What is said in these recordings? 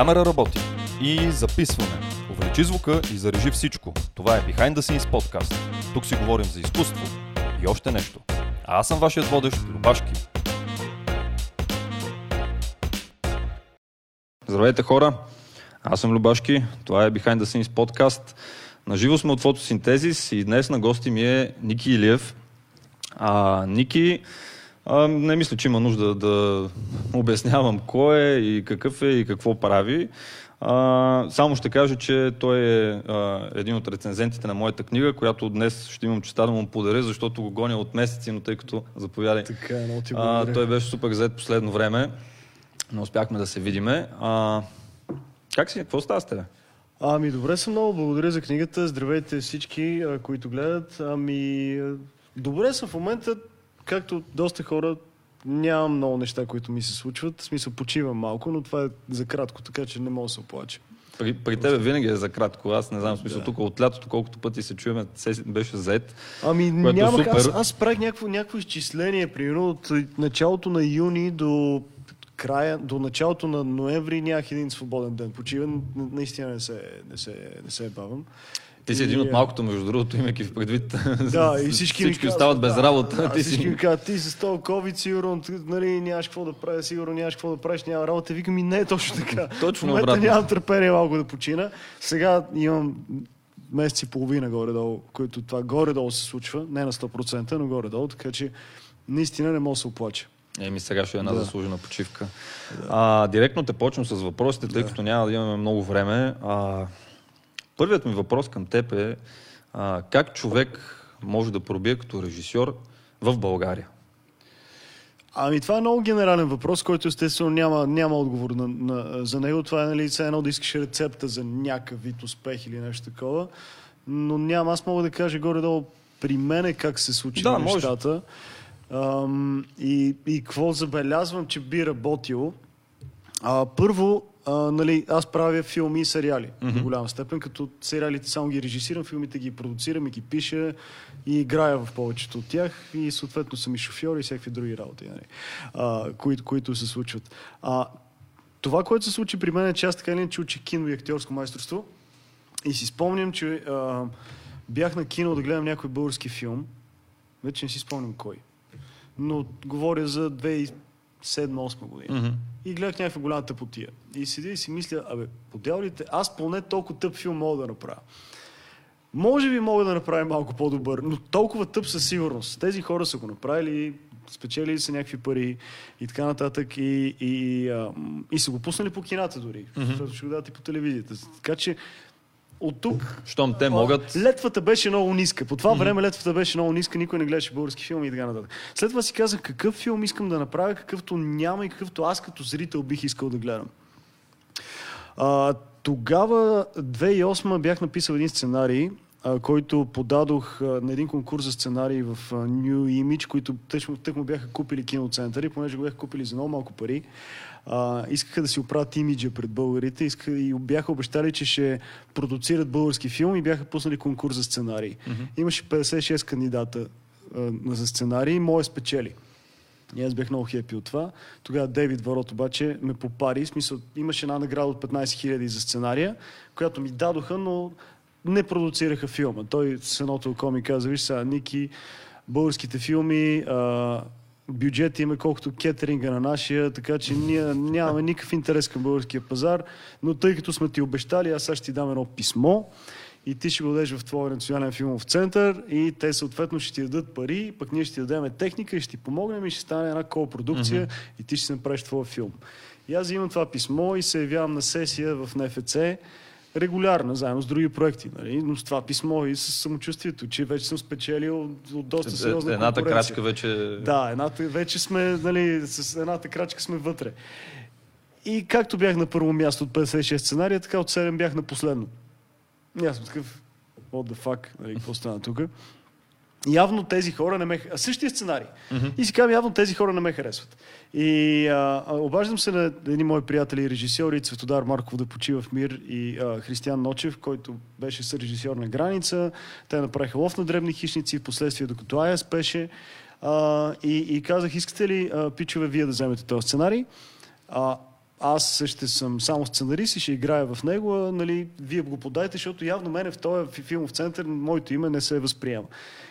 Камера работи. И записваме. Увеличи звука и зарежи всичко. Това е Behind the Scenes подкаст. Тук си говорим за изкуство и още нещо. А аз съм вашият водещ, Любашки. Здравейте хора, аз съм Любашки, това е Behind the Scenes подкаст. Наживо сме от фотосинтезис и днес на гости ми е Ники Илиев. А, Ники, а, не мисля, че има нужда да обяснявам кой е и какъв е и какво прави. А, само ще кажа, че той е а, един от рецензентите на моята книга, която днес ще имам честа да му подаря, защото го гоня от месеци, но тъй като заповядай. Така е, много ти а, той беше супер зает последно време. Не успяхме да се видиме. А, как си? Какво става с тебе? Ами добре съм много, благодаря за книгата. Здравейте всички, които гледат. Ами добре съм в момента, както доста хора, нямам много неща, които ми се случват. В смисъл почивам малко, но това е за кратко, така че не мога да се оплача. При, при тебе винаги е за кратко. Аз не знам, смисъл, тук от лятото, колкото пъти се чуем, се беше заед. Ами е нямах, аз, супер. аз правих някакво, някакво изчисление, примерно от началото на юни до края, до началото на ноември нямах един свободен ден. Почиван, наистина не се, не се, не се бавам. Ти си И, един от а, малкото, между другото, имайки в предвид. Да, и всички, всички казват, остават без да, работа. Да, ти всички си... ми казват, ти с този COVID, сигурно, нали, нямаш какво да правиш, сигурно нямаш какво да правиш, няма работа. Викам ми, не е точно така. Точно в момента обратно. нямам търпение малко да почина. Сега имам месец и половина горе-долу, който това горе-долу се случва, не на 100%, но горе-долу, така че наистина не мога да се оплача. Еми, сега ще е една Да. заслужена почивка. А, директно те почвам с въпросите, тъй като няма да имаме много време. А, първият ми въпрос към теб е а, как човек може да пробие като режисьор в България? Ами това е много генерален въпрос, който естествено няма, няма отговор на, на, за него. Това е нали, все едно да искаш рецепта за някакъв вид успех или нещо такова. Но няма, аз мога да кажа горе-долу при мене как се случи Да, може. нещата. Ам, и, и какво забелязвам, че би работило. А, първо, а, нали, аз правя филми и сериали mm-hmm. до голяма степен, като сериалите само ги режисирам, филмите ги продуцирам и ги пиша и играя в повечето от тях и съответно съм и шофьор и всякакви други работи, нали, а, които, които се случват. А, това, което се случи при мен е, че аз така или иначе учих кино и актьорско майсторство и си спомням, че а, бях на кино да гледам някой български филм, вече не си спомням кой, но говоря за 2007-2008 година. Мгм. И гледах някаква голяма тъпотия. И седя и си мисля, абе, по дяволите, аз поне толкова тъп филм мога да направя. Може би мога да направя малко по-добър, но толкова тъп със сигурност. Тези хора са го направили, спечелили са някакви пари и така нататък и, и, а, м, и са го пуснали по кината дори. Mm-hmm. Ще го дадат и по телевизията. Така че от тук Щом те могат... Летвата беше много ниска. По това време летвата беше много ниска, никой не гледаше български филми и така нататък. След това си казах какъв филм искам да направя, какъвто няма и какъвто аз като зрител бих искал да гледам. А, тогава, 2008 бях написал един сценарий, а, който подадох а, на един конкурс за сценарии в а, New Image, които тък, му бяха купили киноцентъри, понеже го бяха купили за много малко пари. А, искаха да си оправят имиджа пред българите искаха, и бяха обещали, че ще продуцират български филм и бяха пуснали конкурс за сценарии. Mm-hmm. Имаше 56 кандидата а, за сценарии и моя спечели. И аз бях много хепи от това. Тогава Дейвид Ворот обаче ме попари. В смисъл, имаше една награда от 15 000 за сценария, която ми дадоха, но не продуцираха филма. Той с едното око ми каза, виж сега, Ники, българските филми, а, бюджет има колкото кетеринга на нашия, така че ние нямаме никакъв интерес към българския пазар, но тъй като сме ти обещали, аз сега ще ти дам едно писмо и ти ще го дадеш в твоя национален филмов център и те съответно ще ти дадат пари, пък ние ще ти дадем техника и ще ти помогнем и ще стане една копродукция mm-hmm. и ти ще направиш твоя филм. И аз имам това писмо и се явявам на сесия в НФЦ регулярно, заедно с други проекти, нали? но с това писмо и с самочувствието, че вече съм спечелил от доста сериозна Е, Едната конкуренция. крачка вече... Да, едната, вече сме, нали, с едната крачка сме вътре. И както бях на първо място от 56 сценария, така от 7 бях на последно. И аз съм такъв, what the fuck, нали, какво стана тук? Явно тези хора не ме... А същия сценарий. Mm-hmm. И си казвам, явно тези хора не ме харесват. И а, обаждам се на едни мои приятели и режисьори, Цветодар Марков да почива в мир и а, Християн Ночев, който беше сърежисьор на Граница. Те направиха лов на дребни хищници, в последствие докато Ая спеше. А, и, и казах, искате ли, а, пичове, вие да вземете този сценарий? А, аз ще съм само сценарист и ще играя в него, а нали, вие го подайте, защото явно мене в този филмов център моето име не се възприема.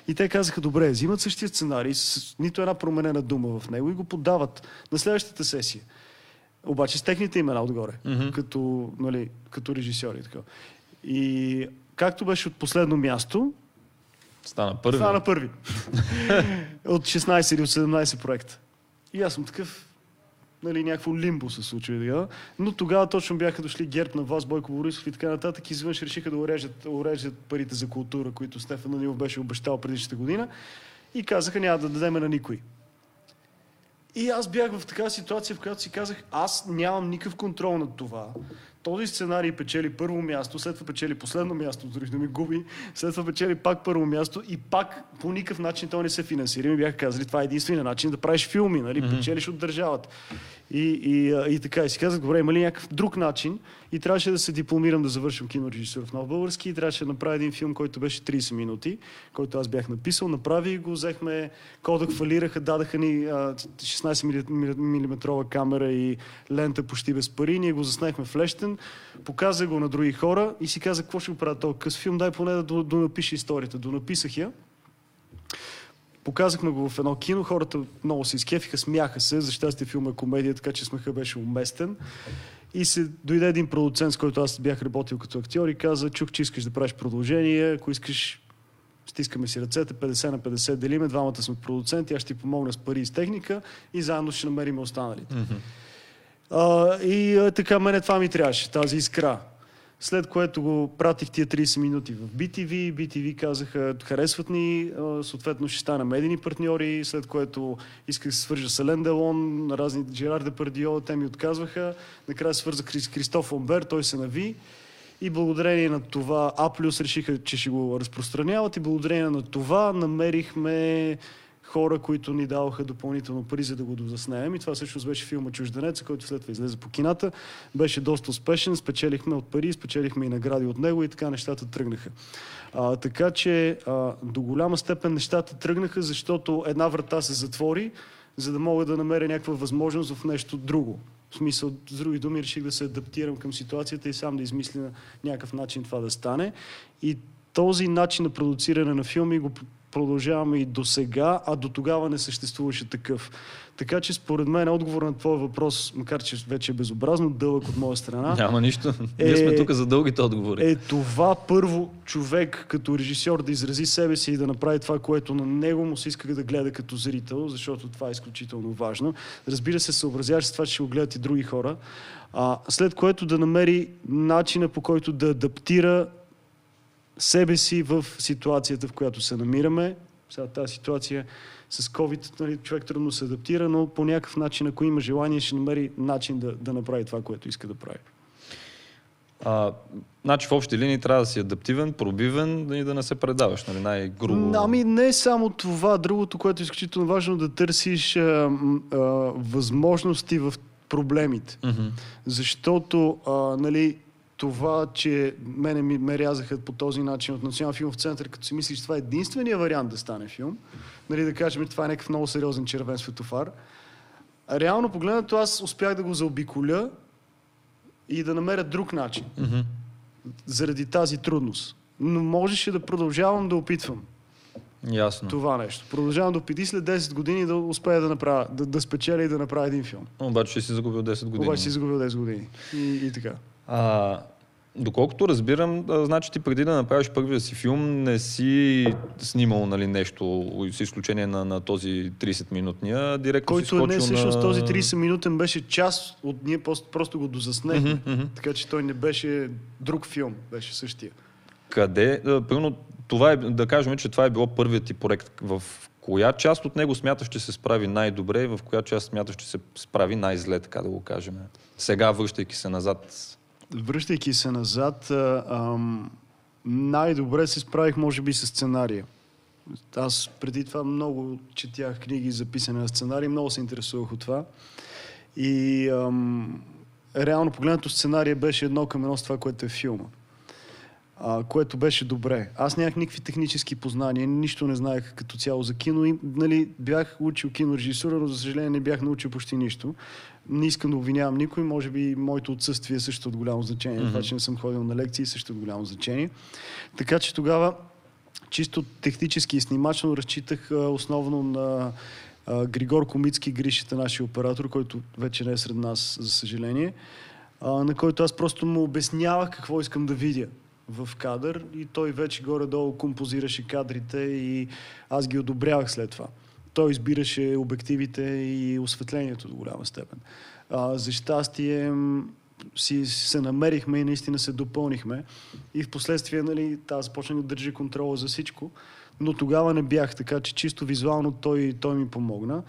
И те казаха, добре, взимат същия сценарий, с нито една променена дума в него и го подават на следващата сесия. Обаче с техните имена отгоре, mm-hmm. като, нали, като режисьори. Така. И както беше от последно място, Стана първи. Стана първи. от 16 или от 17 проекта. И аз съм такъв, нали, някакво лимбо се случва. Да? Но тогава точно бяха дошли Герб на вас, Бойко Борисов и така нататък. Извънш решиха да урежат, урежат парите за култура, които Стефан Данилов беше обещал предишната година. И казаха, няма да дадеме на никой. И аз бях в такава ситуация, в която си казах, аз нямам никакъв контрол над това. Този сценарий печели първо място, след това печели последно място, дори да ми губи, след това печели пак първо място и пак по никакъв начин той не се финансира. И ми бяха казали, това е единствения начин да правиш филми, нали? Mm-hmm. печелиш от държавата. И, и, и така, и си казах, добре, има ли някакъв друг начин? И трябваше да се дипломирам да завършим кинорежисур в Нов Български и трябваше да направя един филм, който беше 30 минути, който аз бях написал. Направи го, взехме кодък, фалираха, дадаха ни 16 мм камера и лента почти без пари. Ние го заснехме в Лещен, показа го на други хора и си казах, какво ще го правя този къс филм, дай поне да донапише историята. Донаписах я. Показахме го в едно кино, хората много се изкефиха, смяха се, за щастие филма е комедия, така че смеха беше уместен. И се дойде един продуцент, с който аз бях работил като актьор и каза, чух, че искаш да правиш продължение, ако искаш стискаме си ръцете, 50 на 50 делиме, двамата сме продуценти, аз ще ти помогна с пари и с техника и заедно ще намерим останалите. Mm-hmm. А, и а, така мене това ми трябваше, тази искра. След което го пратих тия 30 минути в BTV. BTV казаха, харесват ни, съответно ще стана медийни партньори, след което исках да се свържа с Елен Делон, разни Жерар Депардио, те ми отказваха. Накрая свързах с Кристоф Омбер, той се нави. И благодарение на това А+, решиха, че ще го разпространяват и благодарение на това намерихме хора, които ни даваха допълнително пари, за да го дозаснеем. И това всъщност беше филма Чужденец, който след това излезе по кината. Беше доста успешен, спечелихме от пари, спечелихме и награди от него и така нещата тръгнаха. А, така че а, до голяма степен нещата тръгнаха, защото една врата се затвори, за да мога да намеря някаква възможност в нещо друго. В смисъл, с други думи, реших да се адаптирам към ситуацията и сам да измисля някакъв начин това да стане. И този начин на продуциране на филми го продължаваме и до сега, а до тогава не съществуваше такъв. Така че според мен отговор на твой въпрос, макар че вече е безобразно дълъг от моя страна. Няма нищо. Е, Ние сме тук за дългите отговори. Е това първо човек като режисьор да изрази себе си и да направи това, което на него му се иска да гледа като зрител, защото това е изключително важно. Разбира се, съобразяваш с това, че ще го гледат и други хора. А, след което да намери начина по който да адаптира себе си в ситуацията, в която се намираме. Сега тази ситуация с COVID, нали, човек трудно се адаптира, но по някакъв начин, ако има желание, ще намери начин да, да направи това, което иска да прави. А, значи в общи линии трябва да си адаптивен, пробивен и да не се предаваш, нали, най-грубо. Ами не само това, другото, което е изключително важно, да търсиш а, а, възможности в проблемите. Mm-hmm. Защото, а, нали, това, че мене ми, ме рязаха по този начин от Национален филмов център, като си мислиш, че това е единствения вариант да стане филм, нали, да кажем, това е някакъв много сериозен червен светофар. А реално погледнато аз успях да го заобиколя и да намеря друг начин. Mm-hmm. Заради тази трудност. Но можеше да продължавам да опитвам. Ясно. Това нещо. Продължавам да опити след 10 години да успея да направя, да, да спечеля и да направя един филм. Обаче си загубил 10 години. Обаче си загубил 10 години. И, и така. А, доколкото разбирам, а, значи ти преди да направиш първия си филм не си снимал нали, нещо, с изключение на, на този 30-минутния, директно Който си скочил не, всъщност на... този 30-минутен беше част от ние просто, просто го дозаснехме. Мгм, мгм. Така че той не беше друг филм, беше същия. Къде? Примерно, това е, да кажем, че това е било първият ти проект. В коя част от него смяташ, че се справи най-добре и в коя част смяташ, че се справи най-зле, така да го кажем? Сега, връщайки се назад, Връщайки се назад, ам, най-добре се справих, може би, с сценария. Аз преди това много четях книги за писане на сценарии, много се интересувах от това. И ам, реално погледнато сценария беше едно към едно с това, което е филма. А, което беше добре. Аз нямах никакви технически познания, нищо не знаех като цяло за кино. И, нали, бях учил кинорежисура, но за съжаление не бях научил почти нищо. Не искам да обвинявам никой, може би моето отсъствие е също от голямо значение. Mm-hmm. Това, че не съм ходил на лекции, също от голямо значение. Така че тогава чисто технически и снимачно разчитах а, основно на а, Григор Комицки, Гришата, нашия оператор, който вече не е сред нас, за съжаление, а, на който аз просто му обяснявах какво искам да видя в кадър и той вече горе-долу композираше кадрите и аз ги одобрявах след това. Той избираше обективите и осветлението до голяма степен. А, за щастие си се намерихме и наистина се допълнихме. И в последствие, нали, аз започнах да държи контрола за всичко, но тогава не бях, така че чисто визуално той, той ми помогна.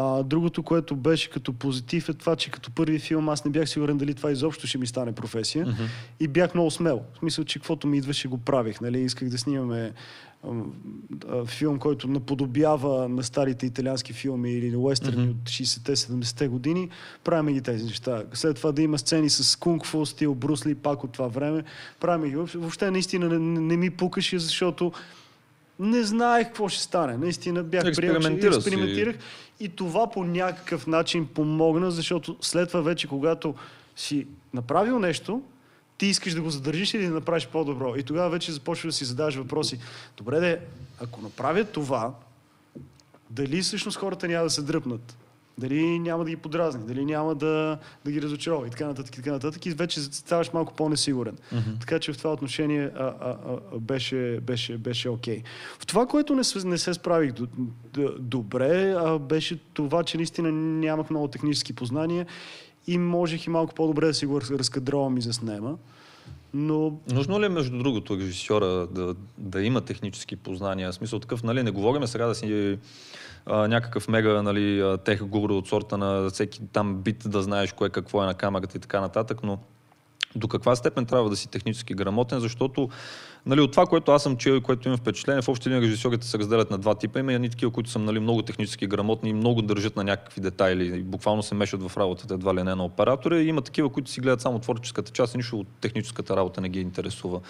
А, другото, което беше като позитив е това, че като първи филм аз не бях сигурен дали това изобщо ще ми стане професия. Mm-hmm. И бях много смел. В смисъл, че каквото ми идваше го правих. Нали? Исках да снимаме филм, който наподобява на старите италиански филми или на уестерни mm-hmm. от 60-те, 70-те години. Правим ги тези неща. След това да има сцени с кунг-фу стил, Брусли, пак от това време. Правим ги. Въобще наистина не, не, не ми пукаше, защото не знаех какво ще стане. Наистина бях експериментирах си. и това по някакъв начин помогна, защото след това вече, когато си направил нещо, ти искаш да го задържиш или да направиш по-добро. И тогава вече започва да си задаваш въпроси. Добре, де, ако направя това, дали всъщност хората няма да се дръпнат? Дали няма да ги подразни, дали няма да, да ги разочарова и така нататък, и така нататък. И вече ставаш малко по-несигурен. Mm-hmm. Така че в това отношение а, а, а, беше, беше, беше окей. Okay. В това, което не, не се справих д- д- добре, а, беше това, че наистина нямах много технически познания и можех и малко по-добре да си го разкадровам и заснема. Но... Нужно ли е, между другото, режисьора да, да има технически познания? В смисъл такъв, нали, не говорим сега да си а, някакъв мега нали, тех гуру от сорта на всеки там бит да знаеш кое какво е на камерата и така нататък, но до каква степен трябва да си технически грамотен, защото нали, от това, което аз съм чел и което имам впечатление, в общи линии режисьорите се разделят на два типа. Има едни такива, които са нали, много технически грамотни и много държат на някакви детайли и буквално се мешат в работата едва ли не на оператора. И има такива, които си гледат само творческата част и нищо от техническата работа не ги интересува.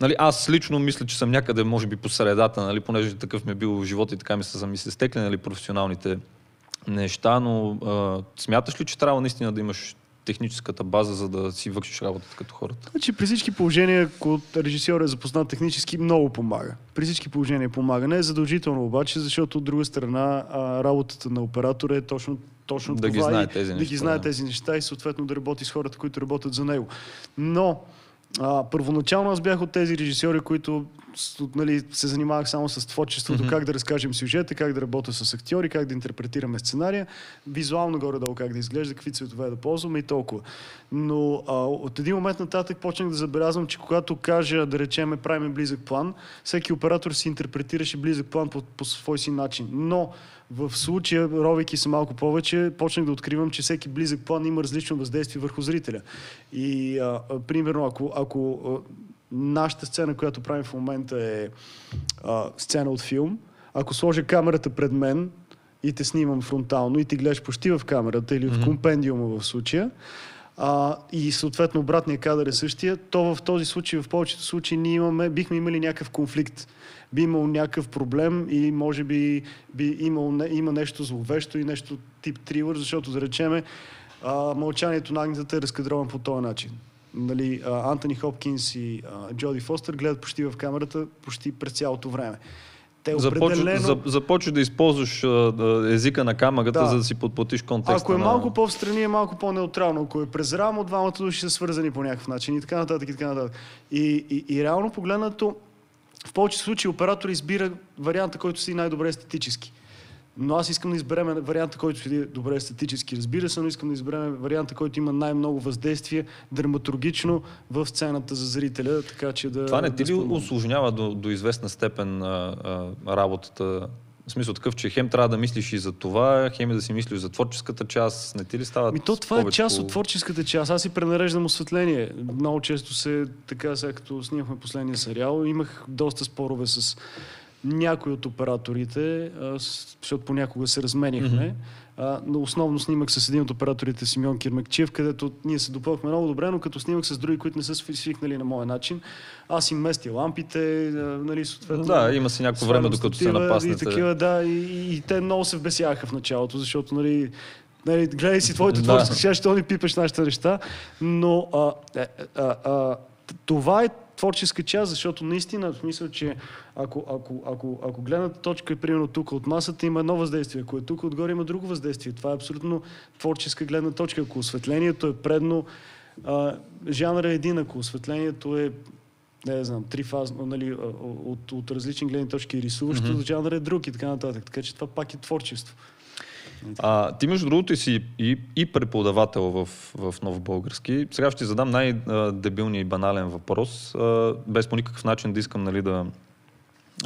Нали, аз лично мисля, че съм някъде, може би, по средата, нали, понеже такъв ми е бил живот и така ми са ми се стекли нали, професионалните неща, но а, смяташ ли, че трябва наистина да имаш техническата база, за да си вършиш работата като хората? Значи при всички положения, ако режисьор е запознат технически, много помага. При всички положения помага. Не е задължително обаче, защото от друга страна а, работата на оператора е точно точно да това ги знае тези и, неща, да ги знае да. тези неща и съответно да работи с хората, които работят за него. Но а, първоначално аз бях от тези режисьори, които нали, се занимавах само с творчеството, mm-hmm. как да разкажем сюжета, как да работя с актьори, как да интерпретираме сценария, визуално горе-долу как да изглежда, какви цветове да ползваме и толкова. Но а, от един момент нататък почнах да забелязвам, че когато кажа, да речеме, правим близък план, всеки оператор си интерпретираше близък план по, по свой си начин. Но в случая, ровейки се малко повече, почнах да откривам, че всеки близък план има различно въздействие върху зрителя. И, а, а, примерно, ако, ако а, нашата сцена, която правим в момента е а, сцена от филм, ако сложа камерата пред мен и те снимам фронтално и ти гледаш почти в камерата или mm-hmm. в компендиума в случая, а, и съответно обратния кадър е същия, то в този случай, в повечето случаи, ние имаме, бихме имали някакъв конфликт би имал някакъв проблем и може би, би имал, има нещо зловещо и нещо тип трилър, защото да речеме а, мълчанието на агнетата е разкадрован по този начин. Нали, а, Антони Хопкинс и а, Джоди Фостер гледат почти в камерата почти през цялото време. Те определено... започваш да използваш езика на камерата, да. за да си подплатиш контекста. Ако е на... малко по-встрани, е малко по-неутрално. Ако е през рамо, двамата души са свързани по някакъв начин и така нататък и така нататък. И, и, и реално погледнато, в повечето случаи оператор избира варианта, който си най-добре естетически. Но аз искам да изберем варианта, който си добре естетически, разбира се, но искам да изберем варианта, който има най-много въздействие драматургично в сцената за зрителя, така че да... Това не ти ли осложнява до, до известна степен а, а, работата в смисъл такъв, че хем трябва да мислиш и за това, хем и да си мислиш за творческата част. Не ти ли става? Ми то това повече... е част от творческата част. Аз си пренареждам осветление. Много често се, така сега като снимахме последния сериал, имах доста спорове с някои от операторите, а, защото понякога се разменяхме, а, но основно снимах с един от операторите Симеон Кирмекчиев, където ние се допълнахме много добре, но като снимах с други, които не са сви- свикнали на моя начин, аз им местя лампите, а, нали, съответно. Да, има си някакво време, докато се напаснете. И такива, да, и, и, те много се вбесяха в началото, защото, нали, нали гледай си твоето Да. творчество, сега ще не пипаш нашите неща, но а, е, а, а, т- това е творческа част, защото наистина, в смисъл, че ако, ако, ако, ако гледната точка е примерно тук от масата, има едно въздействие. Ако е тук отгоре, има друго въздействие. Това е абсолютно творческа гледна точка. Ако осветлението е предно, а, жанър е един, ако осветлението е не знам, три фазно, нали, от, от различни гледни точки рисуващо, mm-hmm. жанър е друг и така нататък. Така че това пак е творчество. А, ти между другото си и, и преподавател в, в нов български. Сега ще ти задам най-дебилния и банален въпрос, а, без по никакъв начин да искам нали, да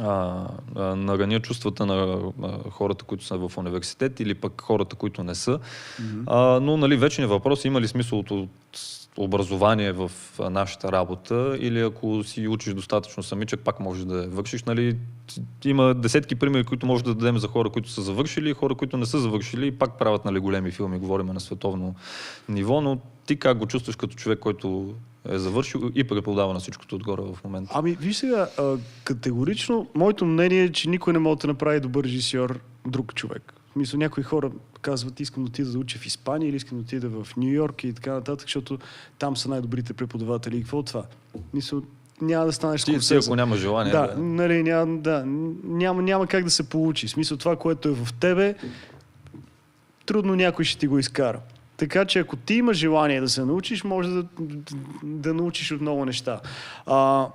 а, а, нараня чувствата на а, хората, които са в университет или пък хората, които не са. Mm-hmm. А, но нали, вечният въпрос има ли смисъл от, от образование в нашата работа или ако си учиш достатъчно самичък, пак можеш да вършиш. Нали, има десетки примери, които може да дадем за хора, които са завършили и хора, които не са завършили и пак правят нали, големи филми, говорим на световно ниво, но ти как го чувстваш като човек, който е завършил и преподава на всичкото отгоре в момента? Ами, виж сега, категорично, моето мнение е, че никой не може да направи добър режисьор друг човек. Смисъл, някои хора казват, искам да отида да уча в Испания или искам да отида в Нью Йорк и така нататък, защото там са най-добрите преподаватели. И какво е това? Мисъл, няма да станеш Ти, Скорсезе. ако няма желание. Да, нали, няма, да, няма, няма как да се получи. В смисъл това, което е в тебе, трудно някой ще ти го изкара. Така че ако ти имаш желание да се научиш, може да, да научиш от много неща. А,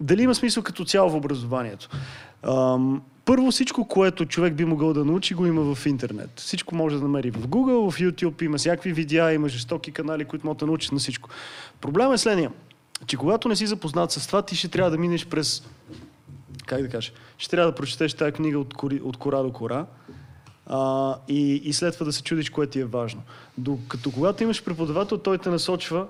дали има смисъл като цяло в образованието? Ам, първо всичко, което човек би могъл да научи, го има в интернет. Всичко може да намери в Google, в YouTube, има всякакви видеа, има жестоки канали, които могат да научат на всичко. Проблемът е следния, че когато не си запознат с това, ти ще трябва да минеш през как да кажа, ще трябва да прочетеш тази книга от, кори, от кора до кора а, и, и след това да се чудиш кое ти е важно. Докато когато имаш преподавател, той те насочва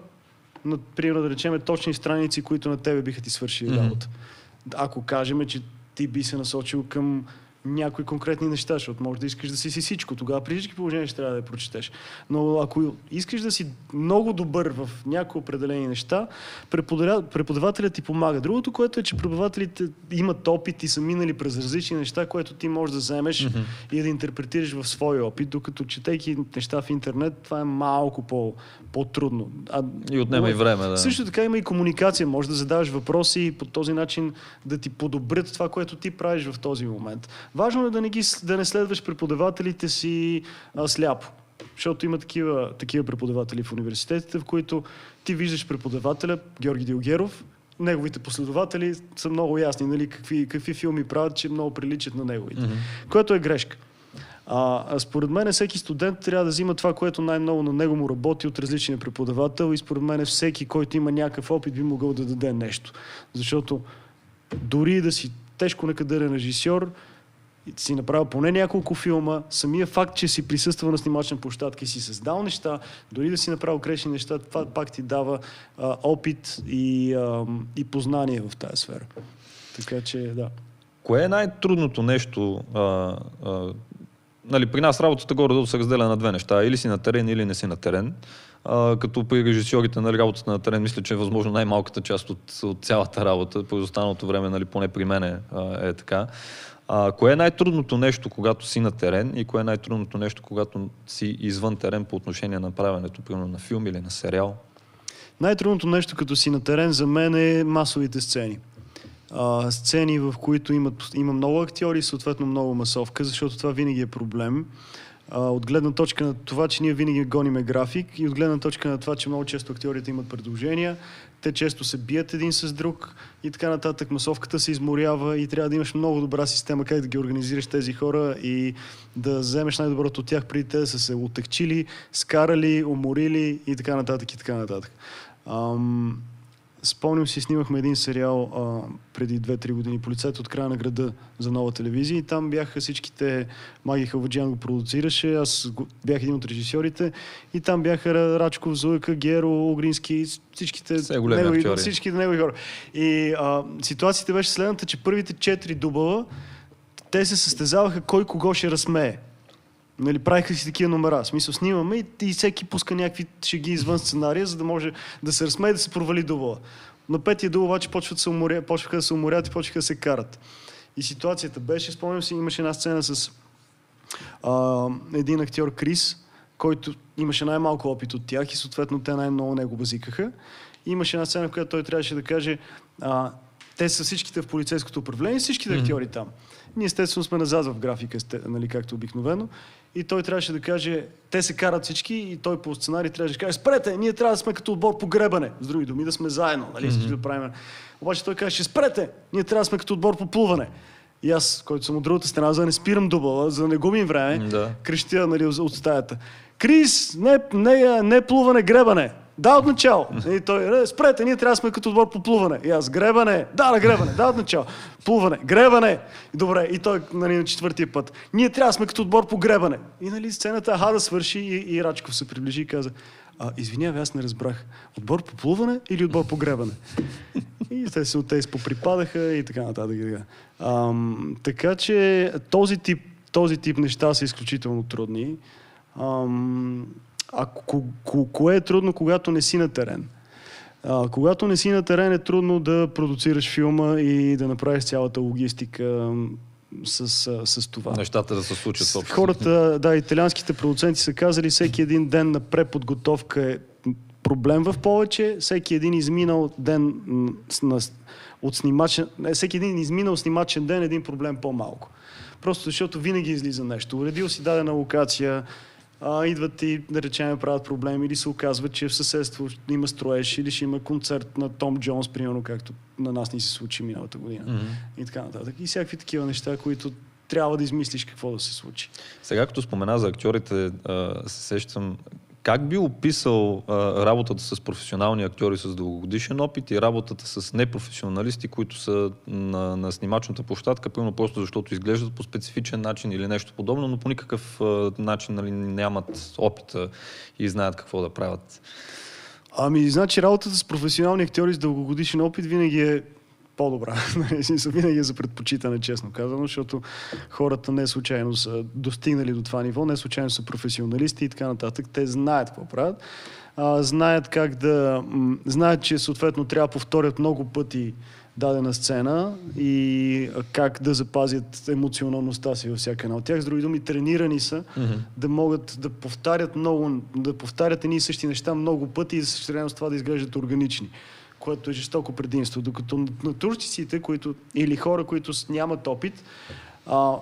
на, примерно да речем, точни страници, които на тебе биха ти свършили работа. Ако кажем, че ти би се насочил към някои конкретни неща, защото може да искаш да си си всичко. Тогава при всички положения ще трябва да я прочетеш. Но ако искаш да си много добър в някои определени неща, преподавателя- преподавателят ти помага. Другото, което е, че преподавателите имат опит и са минали през различни неща, което ти можеш да вземеш mm-hmm. и да интерпретираш в своя опит, докато четейки неща в интернет, това е малко по, по-трудно. А, И отнема и време, да. Също така има и комуникация. Може да задаваш въпроси и по този начин да ти подобрят това, което ти правиш в този момент. Важно е да не, ги, да не следваш преподавателите си а, сляпо. Защото има такива, такива преподаватели в университетите, в които ти виждаш преподавателя Георги Дилгеров, неговите последователи са много ясни, нали, какви, какви филми правят, че много приличат на неговите. Mm-hmm. Което е грешка. А, а според мен всеки студент трябва да взима това, което най-много на него му работи от различния преподавател и според мен всеки, който има някакъв опит, би могъл да даде нещо. Защото дори да си тежко накадърен режисьор, си направил поне няколко филма, самия факт, че си присъствал на снимачна площадка и си създал неща, дори да си направил грешни неща, това пак ти дава а, опит и, а, и познание в тази сфера. Така че, да. Кое е най-трудното нещо? А, а, нали, при нас работата горе-долу се разделя на две неща. Или си на терен, или не си на терен. А, като при режисьорите, нали, работата на терен, мисля, че е възможно най-малката част от, от цялата работа. По останалото време, нали, поне при мене а, е така. А, кое е най-трудното нещо, когато си на терен и кое е най-трудното нещо, когато си извън терен по отношение на правенето, примерно на филм или на сериал? Най-трудното нещо като си на терен за мен е масовите сцени. А, сцени, в които имат, има много актьори и съответно много масовка, защото това винаги е проблем. А, от гледна точка на това, че ние винаги гониме график и от гледна точка на това, че много често актьорите имат предложения, те често се бият един с друг и така нататък. Масовката се изморява и трябва да имаш много добра система как да ги организираш тези хора и да вземеш най-доброто от тях преди те да са се отекчили, скарали, уморили и така нататък и така нататък. Спомням си, снимахме един сериал а, преди 2-3 години, Полицайът от края на града за нова телевизия и там бяха всичките, Маги Халваджиан го продуцираше, аз го- бях един от режисьорите и там бяха Ра- Рачков, Зуека, Геро, Огрински, всичките негови, всичките негови хора. И а, ситуацията беше следната, че първите 4 дубъла те се състезаваха кой кого ще разсмее. Нали, правиха си такива номера. В смисъл, снимаме и, и всеки пуска някакви шеги извън сценария, за да може да се разсмее и да се провали дубла. На петия дубъл обаче почват се уморя, почваха да се уморят и почваха да се карат. И ситуацията беше, спомням си, имаше една сцена с а, един актьор Крис, който имаше най-малко опит от тях и съответно те най-много него базикаха. И имаше една сцена, в която той трябваше да каже а, те са всичките в полицейското управление, всичките актьори там. Ние естествено сме назад в графика, нали, както обикновено. И той трябваше да каже, те се карат всички и той по сценарий трябваше да каже, спрете, ние трябва да сме като отбор по гребане. С други думи, да сме заедно, нали, mm-hmm. да правим. Обаче той каже, спрете, ние трябва да сме като отбор по плуване. И аз, който съм от другата страна, за да не спирам дубъла, за да не губим време, да. крещя нали, от стаята. Крис, не, не, не плуване, гребане. Да, от начало. И той, «Е, спрете, ние трябва да сме като отбор по плуване. И аз, гребане, да, на гребане, да, от начало. Плуване, гребане. И добре, и той нали, на четвъртия път. Ние трябва да сме като отбор по гребане. И нали, сцената аха да свърши и, и Рачков се приближи и каза, а, извинявай, аз не разбрах. Отбор по плуване или отбор по гребане? И те се от тези поприпадаха и така нататък. Ам, така че този тип, този тип неща са изключително трудни. Ам, а ко- кое е трудно, когато не си на терен? А, когато не си на терен е трудно да продуцираш филма и да направиш цялата логистика с, с, с това. Нещата да се случат. С, хората, да, италианските продуценти са казали, всеки един ден на преподготовка е проблем в повече, всеки един изминал ден на, от снимачен, всеки един изминал снимачен ден е един проблем по-малко. Просто защото винаги излиза нещо. Уредил си дадена локация, а, идват и, да речем, правят проблеми или се оказва, че в съседство има строеж или ще има концерт на Том Джонс, примерно, както на нас ни се случи миналата година. Mm-hmm. И така нататък. И всякакви такива неща, които трябва да измислиш какво да се случи. Сега, като спомена за актьорите, се сещам как би описал а, работата с професионални актьори с дългогодишен опит и работата с непрофесионалисти, които са на, на снимачната площадка, пълно просто защото изглеждат по специфичен начин или нещо подобно, но по никакъв а, начин нали, нямат опита и знаят какво да правят? Ами, значи работата с професионални актьори с дългогодишен опит винаги е по-добра. Нали, винаги е за предпочитане, честно казано, защото хората не случайно са достигнали до това ниво, не случайно са професионалисти и така нататък. Те знаят какво правят. А, знаят как да... М- знаят, че съответно трябва да повторят много пъти дадена сцена и как да запазят емоционалността си във всяка една от тях. С други думи, тренирани са mm-hmm. да могат да повтарят много, да повтарят едни и същи неща много пъти и същевременно с това да изглеждат органични което е жестоко предимство. Докато на турците, които, или хора, които нямат опит, а,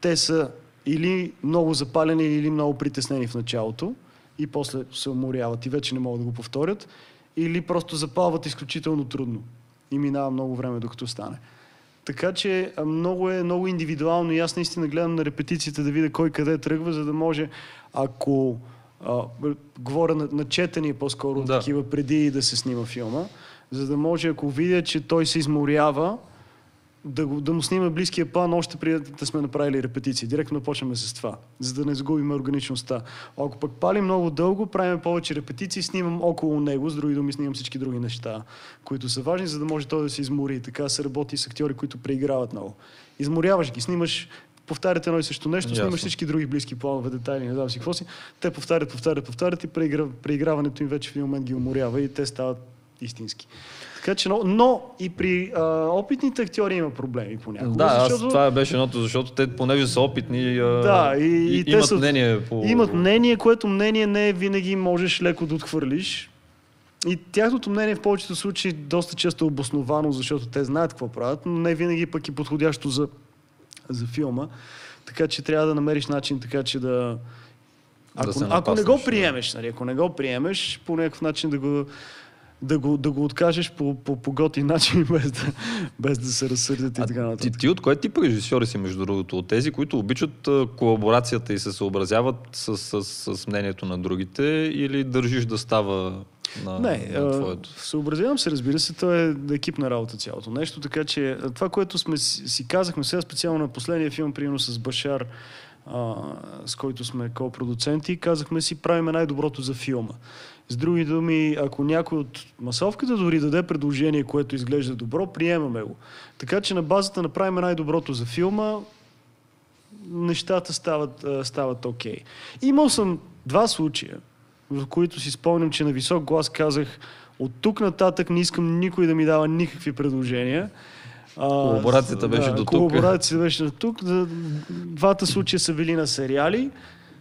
те са или много запалени, или много притеснени в началото и после се уморяват и вече не могат да го повторят, или просто запалват изключително трудно и минава много време докато стане. Така че много е много индивидуално и аз наистина гледам на репетициите да видя кой къде тръгва, за да може, ако а, говоря на, на четения по-скоро да. такива преди да се снима филма, за да може, ако видя, че той се изморява, да, го, да му снима близкия план още преди да сме направили репетиции. Директно почваме с това, за да не загубим органичността. Ако пък пали много дълго, правим повече репетиции, снимам около него, с други думи снимам всички други неща, които са важни, за да може той да се измори. Така се работи с актьори, които преиграват много. Изморяваш ги, снимаш повтарят едно и също нещо, Ясно. снимаш всички други близки планове, детайли, не знам си какво си. Те повтарят, повтарят, повтарят и преиграването им вече в един момент ги уморява и те стават истински. Така че, но, но и при а, опитните актьори има проблеми понякога. Да, защото... аз, това беше едното, защото те понеже са опитни, а, да, и, и, и те имат са, мнение. По... Имат мнение, което мнение не винаги можеш леко да отхвърлиш. И тяхното мнение в повечето случаи доста често е обосновано, защото те знаят какво правят, но не винаги пък е подходящо за, за филма. Така че трябва да намериш начин така, че да... Ако, да ако не го приемеш, нали, ако не го приемеш, по някакъв начин да го да го, да го откажеш по, по, по готин начин, без да, без да се разсърдят и така нататък. Ти, ти от кой тип режисьори си, между другото? От тези, които обичат колаборацията и се съобразяват с, с, с, с мнението на другите или държиш да става на, не, на твоето? съобразявам се, разбира се, то е екипна работа цялото нещо, така че това, което сме си, си казахме сега специално на последния филм, примерно с Башар, а, с който сме ко-продуценти, казахме си, правиме най-доброто за филма. С други думи, ако някой от масовката дори даде предложение, което изглежда добро, приемаме го. Така че на базата направим най-доброто за филма, нещата стават, стават окей. Имал съм два случая, в които си спомням, че на висок глас казах от тук нататък не искам никой да ми дава никакви предложения. Колаборацията беше до тук. Колаборацията беше до тук. Двата случая са били на сериали.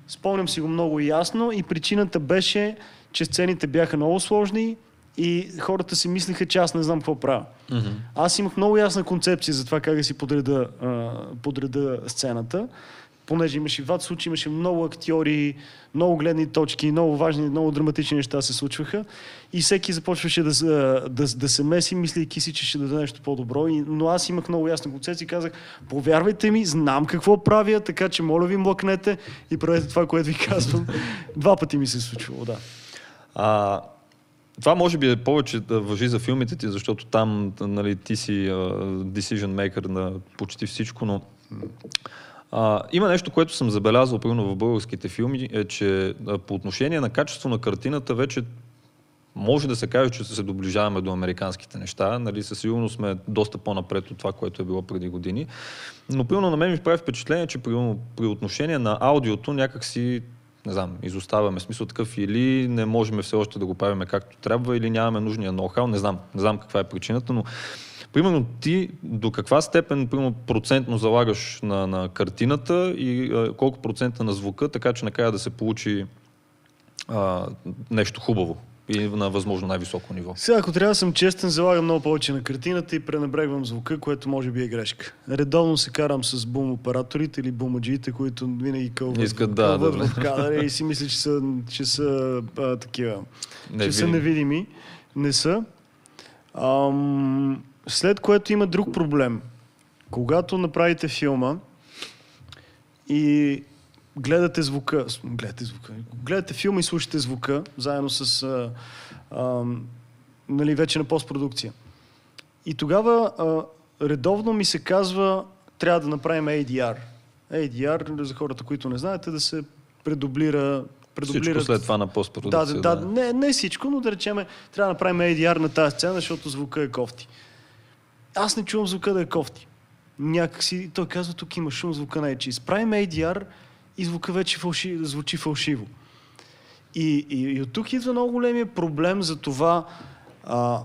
Спомням си го много ясно и причината беше, че сцените бяха много сложни и хората си мислиха, че аз не знам какво правя. Аз имах много ясна концепция за това как да си подреда, а, подреда сцената, понеже имаше в двата случая, имаше много актьори, много гледни точки, много важни, много драматични неща се случваха и всеки започваше да, се- да, да се меси, мислейки си, че ще даде нещо по-добро. И, но аз имах много ясна концепция и казах, повярвайте ми, знам какво правя, така че моля ви млъкнете и правете това, което ви казвам. Два пъти ми се е случвало, да. А, това може би е повече да въжи за филмите ти, защото там нали, ти си а, decision maker на почти всичко, но а, има нещо, което съм забелязал, примерно в българските филми, е, че по отношение на качество на картината вече може да се каже, че се доближаваме до американските неща. Нали, със сигурност сме доста по-напред от това, което е било преди години. Но примерно на мен ми прави впечатление, че при, при отношение на аудиото някакси не знам, изоставяме смисъл такъв или не можем все още да го правим както трябва, или нямаме нужния ноу-хау, не знам, не знам каква е причината, но примерно ти до каква степен примерно, процентно залагаш на, на картината и а, колко процента на звука, така че накрая да се получи а, нещо хубаво и на възможно най-високо ниво. Сега, ако трябва да съм честен, залагам много повече на картината и пренебрегвам звука, което може би е грешка. Редовно се карам с бум операторите или бумаджиите, които винаги кълват, Искат да, кълват да, в кадъра и си мисля, че са, че са а, такива. Че са Невидими. невидими. Не са. Ам, след което има друг проблем. Когато направите филма и гледате звука, гледате звука, гледате филма и слушате звука, заедно с а, а, нали, вече на постпродукция. И тогава а, редовно ми се казва, трябва да направим ADR. ADR, за хората, които не знаете, да се предублира Всичко след това на да, постпродукция. да, да, не, не всичко, но да речем, трябва да направим ADR на тази сцена, защото звука е кофти. Аз не чувам звука да е кофти. Някакси, той казва, тук има шум, звука не е чист. Правим ADR и звука вече фалши, звучи фалшиво. И, и, и от тук идва много големия проблем за това а,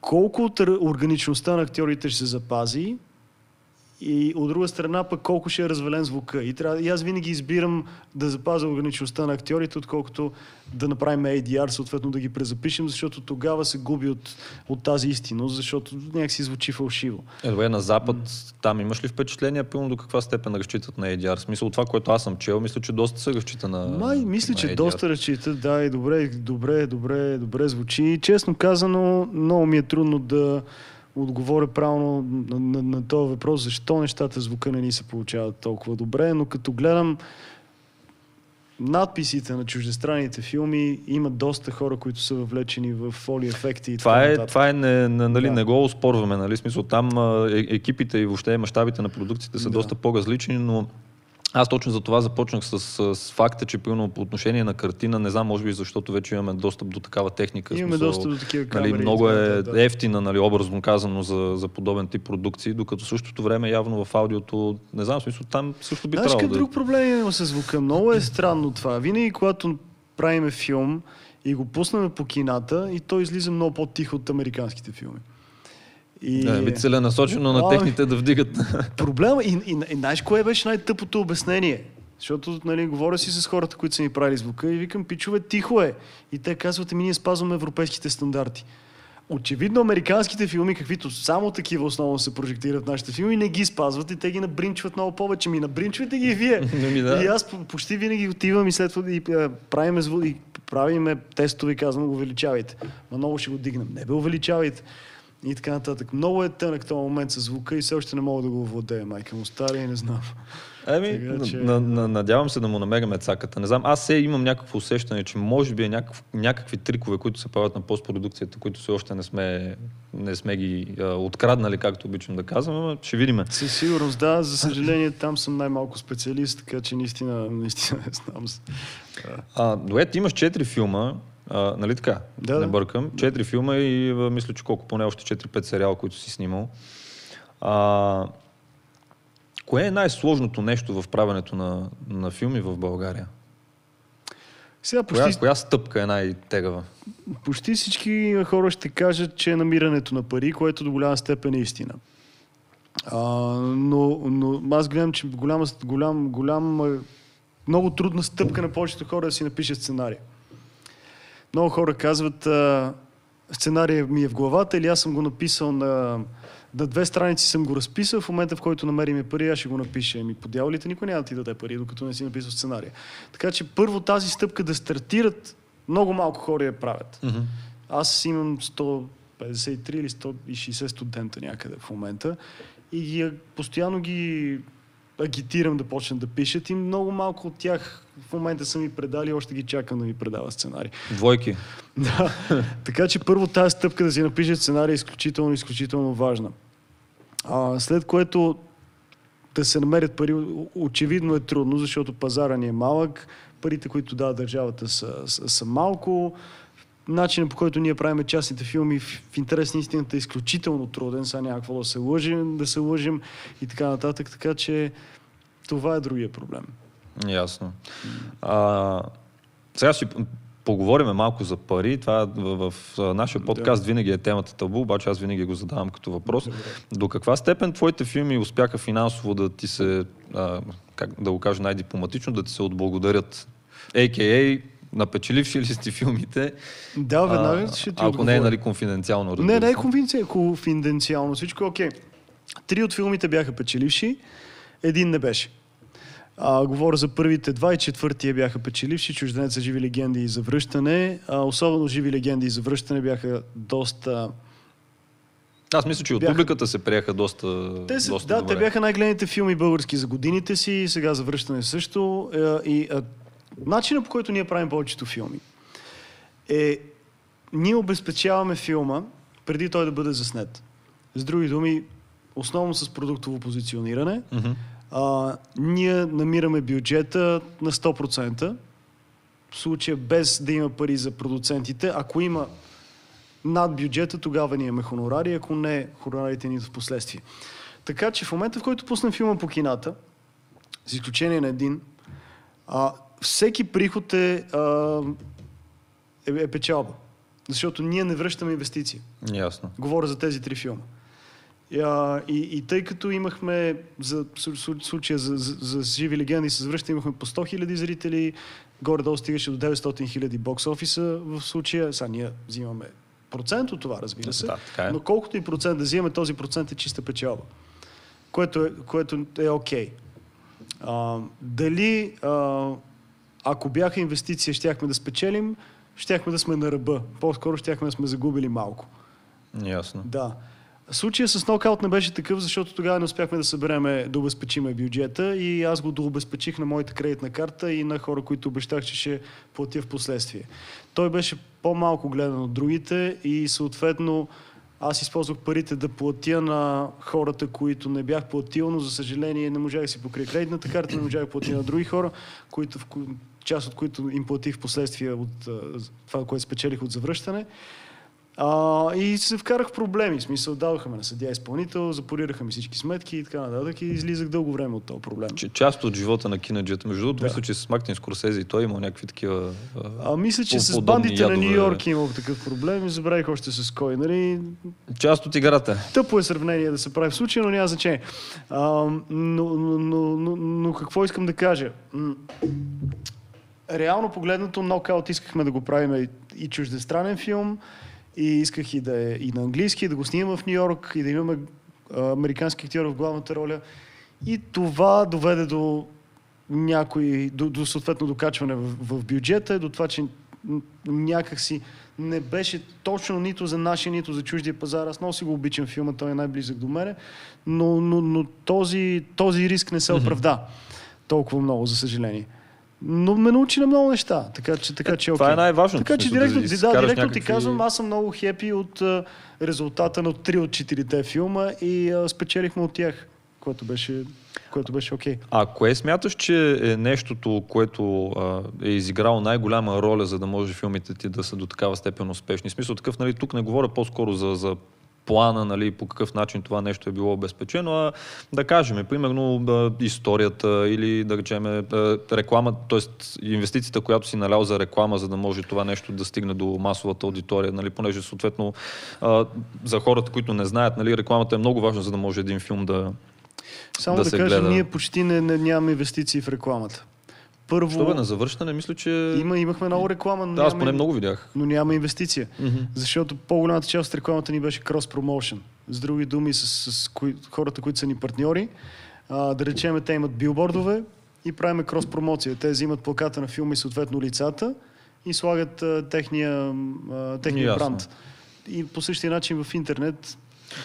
колко от органичността на актьорите ще се запази и от друга страна пък колко ще е развален звука. И, трябва, и аз винаги избирам да запазя органичността на актьорите, отколкото да направим ADR, съответно да ги презапишем, защото тогава се губи от, от тази истинност, защото някакси звучи фалшиво. Е, добре, на Запад там имаш ли впечатление, пълно до каква степен разчитат на ADR? В смисъл това, което аз съм чел, мисля, че доста се разчита на Май, мисля, на че ADR. доста разчитат, да, и добре, добре, добре, добре звучи. И честно казано, много ми е трудно да отговоря правилно на, на, на този въпрос, защо нещата звука не ни се получават толкова добре, но като гледам надписите на чуждестранните филми, има доста хора, които са въвлечени в фоли ефекти и Това е, това е не, не, нали, Да. не го оспорваме, нали? Смисъл, там е, екипите и въобще мащабите на продукциите са Да. доста по-различни, но аз точно за това започнах с, с, с факта, че примерно по отношение на картина, не знам, може би защото вече имаме достъп до такава техника. Имаме смисъл, доста до такива камери. Нали, много е нататък, ефтина, нали, образно казано, за, за подобен тип продукции, докато в същото време явно в аудиото, не знам, смисъл, там също би Знаеш трябвало да... друг проблем има с звука? Много е странно това. Винаги, когато правиме филм и го пуснем по кината, и той излиза много по-тихо от американските филми. И... Да, би целенасочено на техните да вдигат. Проблема, и, и, и знаеш кое беше най-тъпото обяснение? Защото, нали, говоря си с хората, които са ми правили звука и викам, пичове, тихо е. И те казват, ми ние спазваме европейските стандарти. Очевидно, американските филми, каквито само такива основно се прожектират в нашите филми, не ги спазват и те ги набринчват много повече. Ми набринчвайте ги вие. Ами да. И аз по- почти винаги отивам и след това и, е, правиме, зву... и правиме тестове и казвам, увеличавайте. Ма много ще го дигнем. Не бе, увеличавайте. И така нататък. Много е тънък този момент с звука и все още не мога да го овладея. Майка му стари и не знам. Еми, Така че- на, на, надявам се да му намерим цаката. Не знам, аз се имам някакво усещане, че може би е някакъв, някакви трикове, които се правят на постпродукцията, които все още не сме, не сме ги а, откраднали, както обичам да казвам, ама ще видим. Със сигурност, да. За съжаление, там съм най-малко специалист, така че наистина, наистина не знам. А, ти имаш четири филма, а, нали така? Да, не бъркам. Четири филма и мисля, че колко поне още 4-5 сериала, които си снимал. А, Кое е най-сложното нещо в правенето на, на филми в България? Сега почти, Коя, коя стъпка е най-тегава? почти всички хора ще кажат, че е намирането на пари, което до голяма степен е истина. А, но, но аз гледам, че голяма, голям, голям, много трудна стъпка на повечето хора е да си напишат сценарий. Много хора казват, сценария ми е в главата или аз съм го написал на, на две страници съм го разписал, в момента в който намерим пари, аз ще го напиша. Ами по дяволите никой няма да ти даде пари, докато не си написал сценария. Така че първо тази стъпка да стартират, много малко хора я правят. Mm-hmm. Аз имам 153 или 160 студента някъде в момента и ги, постоянно ги агитирам да почнат да пишат и много малко от тях в момента са ми предали още ги чакам да ми предава сценарий. Двойки. Да. така че първо тази стъпка да си напишат сценарий е изключително, изключително важна. А, след което да се намерят пари, очевидно е трудно, защото пазара ни е малък, парите, които дава държавата са, са, са малко. Начинът по който ние правим частните филми в, в интерес на истината е изключително труден, сега няма какво да се лъжим, да се лъжим и така нататък, така че това е другия проблем. Ясно. А, сега ще поговорим малко за пари. Това в, в нашия подкаст винаги е темата табу, обаче аз винаги го задавам като въпрос. Добре. До каква степен твоите филми успяха финансово да ти се, а, как да го кажа най-дипломатично, да ти се отблагодарят? А.К.А. напечеливши ли сте филмите? Да, веднага А, ще ти Ако не е нали, конфиденциално, Не, не е конфиденциално. Всичко е окей. Три от филмите бяха печеливши, един не беше. А, говоря за първите два и четвъртия бяха печеливши, чужденеца живи легенди и завръщане. А, особено живи легенди и завръщане бяха доста... Аз мисля, че от Бяха- публиката се приеха доста, Те, са, доста да, добре. те бяха най-гледаните филми български за годините си, сега завръщане също. Е, И а, начинът по който ние правим повечето филми е ние обезпечаваме филма преди той да бъде заснет. С други думи, основно с продуктово позициониране, Мгм. а, ние намираме бюджета на 100%. В случая без да има пари за продуцентите. Ако има над бюджета, тогава ние имаме хонорари, ако не, хонорарите ни в последствие. Така че в момента, в който пуснем филма по кината, с изключение на един, а, всеки приход е, а, е, е печалба. Защото ние не връщаме инвестиции. Ясно. Говоря за тези три филма. И, а, и, и тъй като имахме за случая за, за, за живи легенди с връщане, имахме по 100 000 зрители, горе-долу стигаше до 900 000 бокс офиса в случая. Сега ние взимаме процент от това, разбира се. Да, е. Но колкото и процент да взимаме, този процент е чиста печалба. Което е, което е окей. А, дали а, ако бяха инвестиции, щяхме да спечелим, щяхме да сме на ръба. По-скоро щяхме да сме загубили малко. Ясно. Да. Случая с нокаут не беше такъв, защото тогава не успяхме да събереме, да обезпечиме бюджета и аз го дообезпечих на моята кредитна карта и на хора, които обещах, че ще платя в последствие. Той беше по-малко гледан от другите и съответно аз използвах парите да платя на хората, които не бях платил, но за съжаление не можах да си покрия кредитната карта, не можах да платя на други хора, които, част от които им платих в последствие от това, което спечелих от завръщане. А, и се вкарах в проблеми. В смисъл, дадоха ме на съдия изпълнител, запорираха ми всички сметки и така нататък. И излизах дълго време от този проблем. Че, част от живота на кинаджета. Между другото, Да. мисля, че с Мартин Скорсезе и той има някакви такива... а, А мисля, че с бандите на ядове. Нью Йорк имал такъв проблем и забравих още с кой. Нали? Част от играта. Тъпо е сравнение да се прави в случая, но няма значение. А, но, но, но, но, но какво искам да кажа? Реално погледнато, нокаут искахме да го правим и, и чуждестранен филм, и исках и да е и на английски, и да го снимам в Нью Йорк, и да имаме а, американски актьор в главната роля. И това доведе до някой, до, до съответно докачване в, в бюджета, до това, че някакси не беше точно нито за нашия, нито за чуждия пазар. Аз много си го обичам филма, той е най-близък до мене, но, но, но този, този риск не се оправда толкова много, за съжаление. Но ме научи на много неща, така че, така, че Това окей. е най-важното. Така че директно, да да, директно ти някакви- казвам, аз съм много хепи от а, резултата на три от четирите филма и а, спечелихме от тях, което беше, което беше окей. А кое смяташ, че е нещото, което а, е изиграло най-голяма роля, за да може филмите ти да са до такава степен успешни? В смисъл такъв, нали, тук не говоря по-скоро за, за плана, нали, по какъв начин това нещо е било обезпечено, а да кажем, примерно историята или да речем реклама, т.е. инвестицията, която си налял за реклама, за да може това нещо да стигне до масовата аудитория, нали, понеже съответно за хората, които не знаят, нали, рекламата е много важна, за да може един филм да Само да да, се кажа, гледа. ние почти не, не, нямаме инвестиции в рекламата. Първо, Що бе, на завършване, мисля, че... има, имахме много реклама, но, Да, аз поне много видях. но няма инвестиция. Мгм. Защото по-голямата част от рекламата ни беше крос-промоушен. С други думи, с, с кои, хората, които са ни партньори, а, да речем, те имат билбордове и правиме крос-промоция. Те взимат плаката на филма и съответно лицата и слагат а, техния, а, техния Ясно. бранд. И по същия начин в интернет.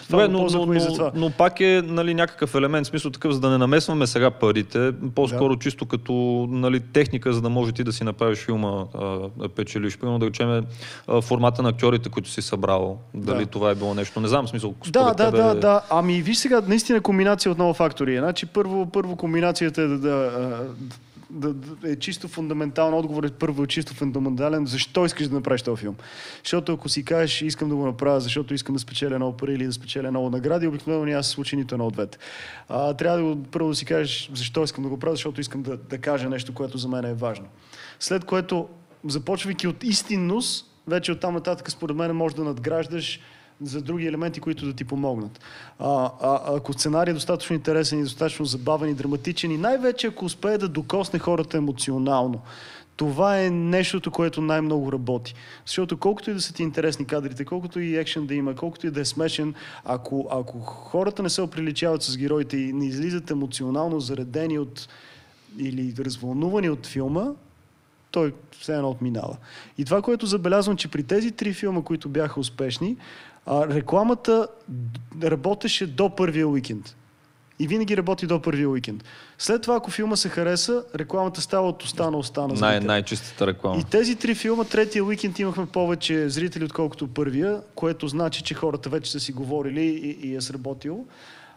Това Добре, но, но, но, това. но пак е нали, някакъв елемент, смисъл такъв, за да не намесваме сега парите, по-скоро Да. чисто като нали, техника, за да може ти да си направиш филма а, печелиш. Примерно да речем формата на актьорите, които си събрал. Дали Да. това е било нещо. Не знам, смисъл, Да, да, тебе... да, да. Ами виж сега, наистина комбинация от много фактори. е. Значи първо, първо комбинацията е да, да, да, е чисто фундаментален отговор е първо чисто фундаментален. Защо искаш да направиш този филм? Защото ако си кажеш, искам да го направя, защото искам да спечеля много пари или да спечеля много награди, обикновено няма се случи нито едно от двете. А, трябва да го, първо да си кажеш, защо искам да го правя, защото искам да, да кажа нещо, което за мен е важно. След което, започвайки от истинност, вече оттам нататък, според мен, може да надграждаш за други елементи, които да ти помогнат. А, а, ако сценарий е достатъчно интересен и достатъчно забавен и драматичен и най-вече ако успее да докосне хората емоционално, това е нещото, което най-много работи. Защото колкото и да са ти интересни кадрите, колкото и екшен да има, колкото и да е смешен, ако, ако хората не се оприличават с героите и не излизат емоционално заредени от или развълнувани от филма, той все едно отминава. И това, което забелязвам, че при тези три филма, които бяха успешни, а, рекламата работеше до първия уикенд. И винаги работи до първия уикенд. След това, ако филма се хареса, рекламата става от уста на уста на Най- най-чистата реклама. И тези три филма, третия уикенд имахме повече зрители, отколкото първия, което значи, че хората вече са си говорили и, и е сработило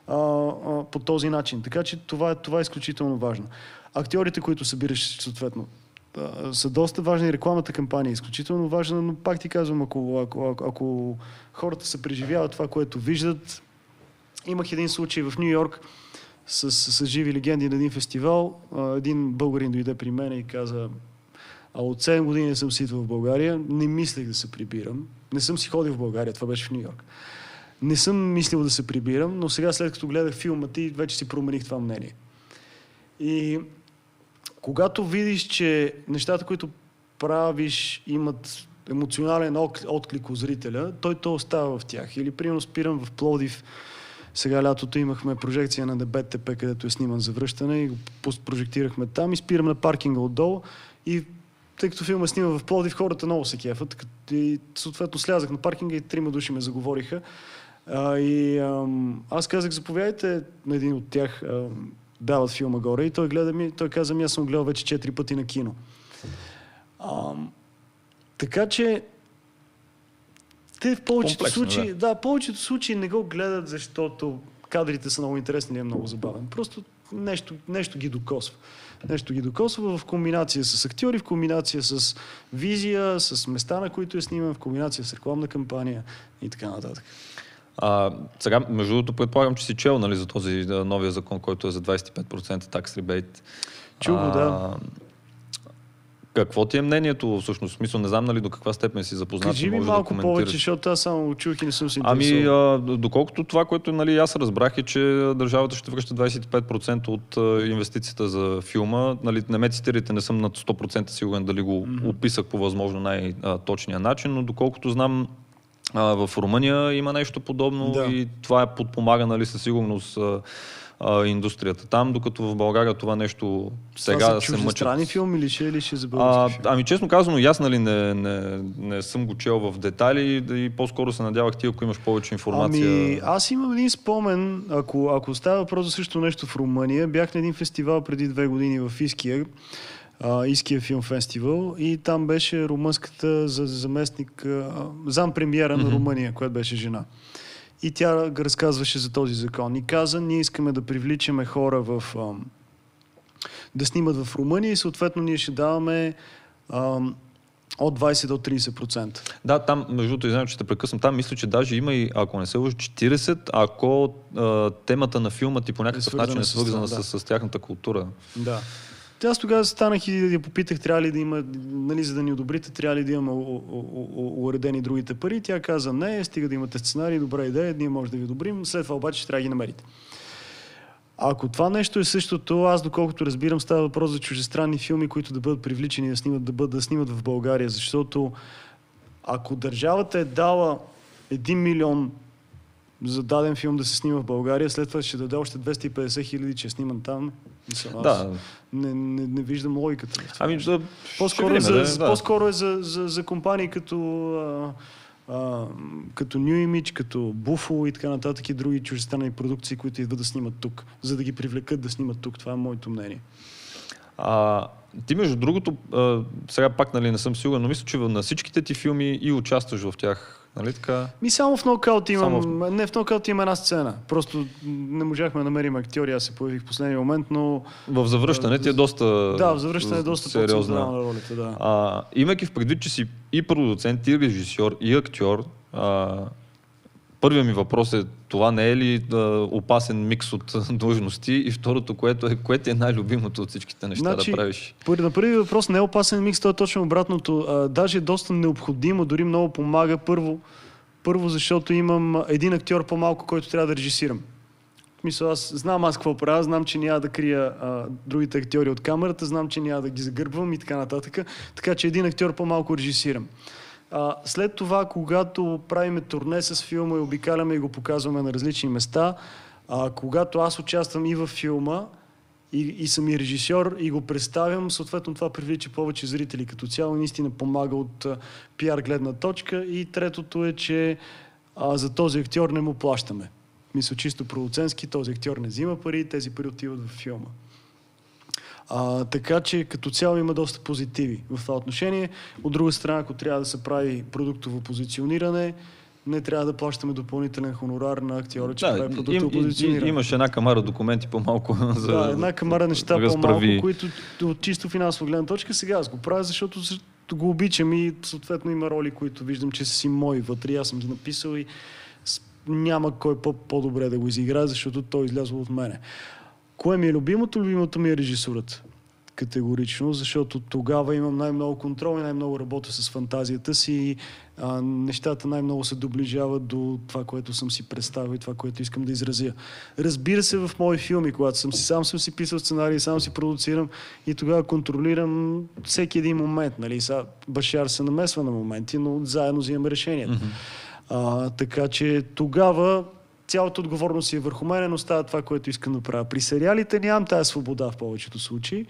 а, а, по този начин. Така че това, е- това е изключително важно. Актьорите, които събираш съответно, са доста важни. Рекламната кампания е изключително важна, но пак ти казвам, ако, ако, ако, ако хората се преживяват това, което виждат, имах един случай в Нью Йорк с, с, живи легенди на един фестивал. Един българин дойде при мен и каза, а от 7 години съм си идвал в България, не мислех да се прибирам. Не съм си ходил в България, това беше в Нью Йорк. Не съм мислил да се прибирам, но сега след като гледах филма ти, вече си промених това мнение. И когато видиш, че нещата, които правиш, имат емоционален отклик у зрителя, той то остава в тях. Или, примерно, спирам в Пловдив, сега лятото имахме прожекция на ДБТП, където е сниман за връщане и го прожектирахме там и спирам на паркинга отдолу и тъй като филма снима в Пловдив, хората много се кефат. И съответно слязах на паркинга и трима души ме заговориха. А, и ам, аз казах, заповядайте на един от тях. Ам, дават филма горе и той гледа ми, той каза ми, аз съм гледал вече четири пъти на кино. Ам, така че те в повечето случаи, да. да. да, повечето случаи не го гледат, защото кадрите са много интересни или е много забавен. Просто нещо, нещо ги докосва. Нещо ги докосва в комбинация с актьори, в комбинация с визия, с места, на които е сниман, в комбинация с рекламна кампания и така нататък. А, сега, между другото, предполагам, че си чел нали, за този да, новия закон, който е за 25% такс ребейт. Чул го, да. Какво ти е мнението, всъщност? В Смисъл, не знам нали, до каква степен си запознат. Кажи ми може да малко коментираш. повече, защото аз само го чух и не съм се Ами, интересувал. а, доколкото това, което нали, аз разбрах е, че държавата ще връща 25% от а, инвестицията за филма. Нали, не ме цитирайте, не съм на 100% сигурен дали го mm-hmm. описах по възможно най-точния начин, но доколкото знам, а, в Румъния има нещо подобно Да. и това е подпомага нали, със сигурност а, индустрията там, докато в България това нещо сега Това се мъчат. чуждестранни филми или ще, или ще за А, филми? ами честно казано, аз нали, не, не, не съм го чел в детайли и по-скоро се надявах ти, ако имаш повече информация. Ами, аз имам един спомен, ако, ако става въпрос за също нещо в Румъния, бях на един фестивал преди две години в Иския, Иския филм фестивал и там беше румънската за заместник, зам премиера на Румъния, която беше жена. И тя разказваше за този закон. И каза, ние искаме да привличаме хора в... да снимат в Румъния и съответно ние ще даваме ам, От 20 до 30%. Да, там, между другото, извинявам, че те прекъсвам, там мисля, че даже има и, ако не се лъжа, 40, ако а, темата на филма ти по някакъв свързана начин е с свързана това, да. с, с, тяхната култура. Да. Аз тогава станах и я попитах, трябва ли да има, нали, за да ни одобрите, трябва ли да имаме уредени другите пари. Тя каза, не, стига да имате сценарий, добра идея, ние може да ви одобрим, след това обаче трябва да ги намерите. Ако това нещо е същото, аз доколкото разбирам, става въпрос за чужестранни филми, които да бъдат привличани да снимат, да, бъдат, да снимат в България, защото ако държавата е дала 1 милион за даден филм да се снима в България, след това ще даде още 250 хиляди, че е сниман там. Мисля, аз Да. Не, не, не виждам логиката. Ами, да, по-скоро, е за, видим, да, да. по-скоро е за, за, за компании като, а, а, като New Image, като Buffalo и така нататък и други чужестранни продукции, които идват да снимат тук, за да ги привлекат да снимат тук. Това е моето мнение. А, ти между другото, а, сега пак нали, не съм сигурен, но мисля, че на всичките ти филми и участваш в тях. Нали така? Ми само в нокаут имам, Само не в нокаут има една сцена. Просто не можахме да намерим актьори, аз се появих в последния момент, но В завръщане ти е доста да, в завръщане е доста сериозна. по-централна ролята, да. А, имайки в предвид, че си и продуцент, и режисьор, и актьор, а, първият ми въпрос е, това не е ли а, опасен микс от длъжности? И второто, което е, кое ти е най-любимото от всичките неща Значи, да правиш? На първи въпрос не е опасен микс, то е точно обратното. А, даже е доста необходимо, дори много помага. Първо, първо, защото имам един актьор по-малко, който трябва да режисирам. Смисъл, аз знам аз какво правя, знам, че няма да крия а, другите актьори от камерата, знам, че няма да ги загърбвам и така нататък. Така че един актьор по-малко режисирам. А, след това, когато правиме турне с филма и обикаляме и го показваме на различни места, а, когато аз участвам и във филма, и, и съм и режисьор и го представям, съответно това привлича повече зрители като цяло наистина помага от пиар гледна точка. И третото е, че а, за този актьор не му плащаме. Мисля, чисто продуцентски, този актьор не взима пари, тези пари отиват в филма. А, така че като цяло има доста позитиви в това отношение. От друга страна, ако трябва да се прави продуктово позициониране, не трябва да плащаме допълнителен хонорар на актьора, че Да, прави им, продуктово им, позициониране. имаш една камара документи по-малко за Да, една камара неща разправи. по-малко, които от чисто финансова гледна точка сега аз го правя, защото го обичам и съответно има роли, които виждам, че са си мои вътре. Аз съм ги написал и няма кой по- по-добре да го изиграе, защото той е излязъл от мене. Кое ми е любимото? Любимото ми е режисурата. Категорично, защото тогава имам най-много контрол и най-много работя с фантазията си и а, нещата най-много се доближават до това, което съм си представил и това, което искам да изразя. Разбира се, в мои филми, когато съм си, сам съм си писал сценарий, сам си продуцирам и тогава контролирам всеки един момент. Нали? Сега Башар се намесва на моменти, но заедно взимаме решението. А, така че тогава цялата отговорност си е върху мен, но става това, което искам да правя. При сериалите нямам тази свобода в повечето случаи.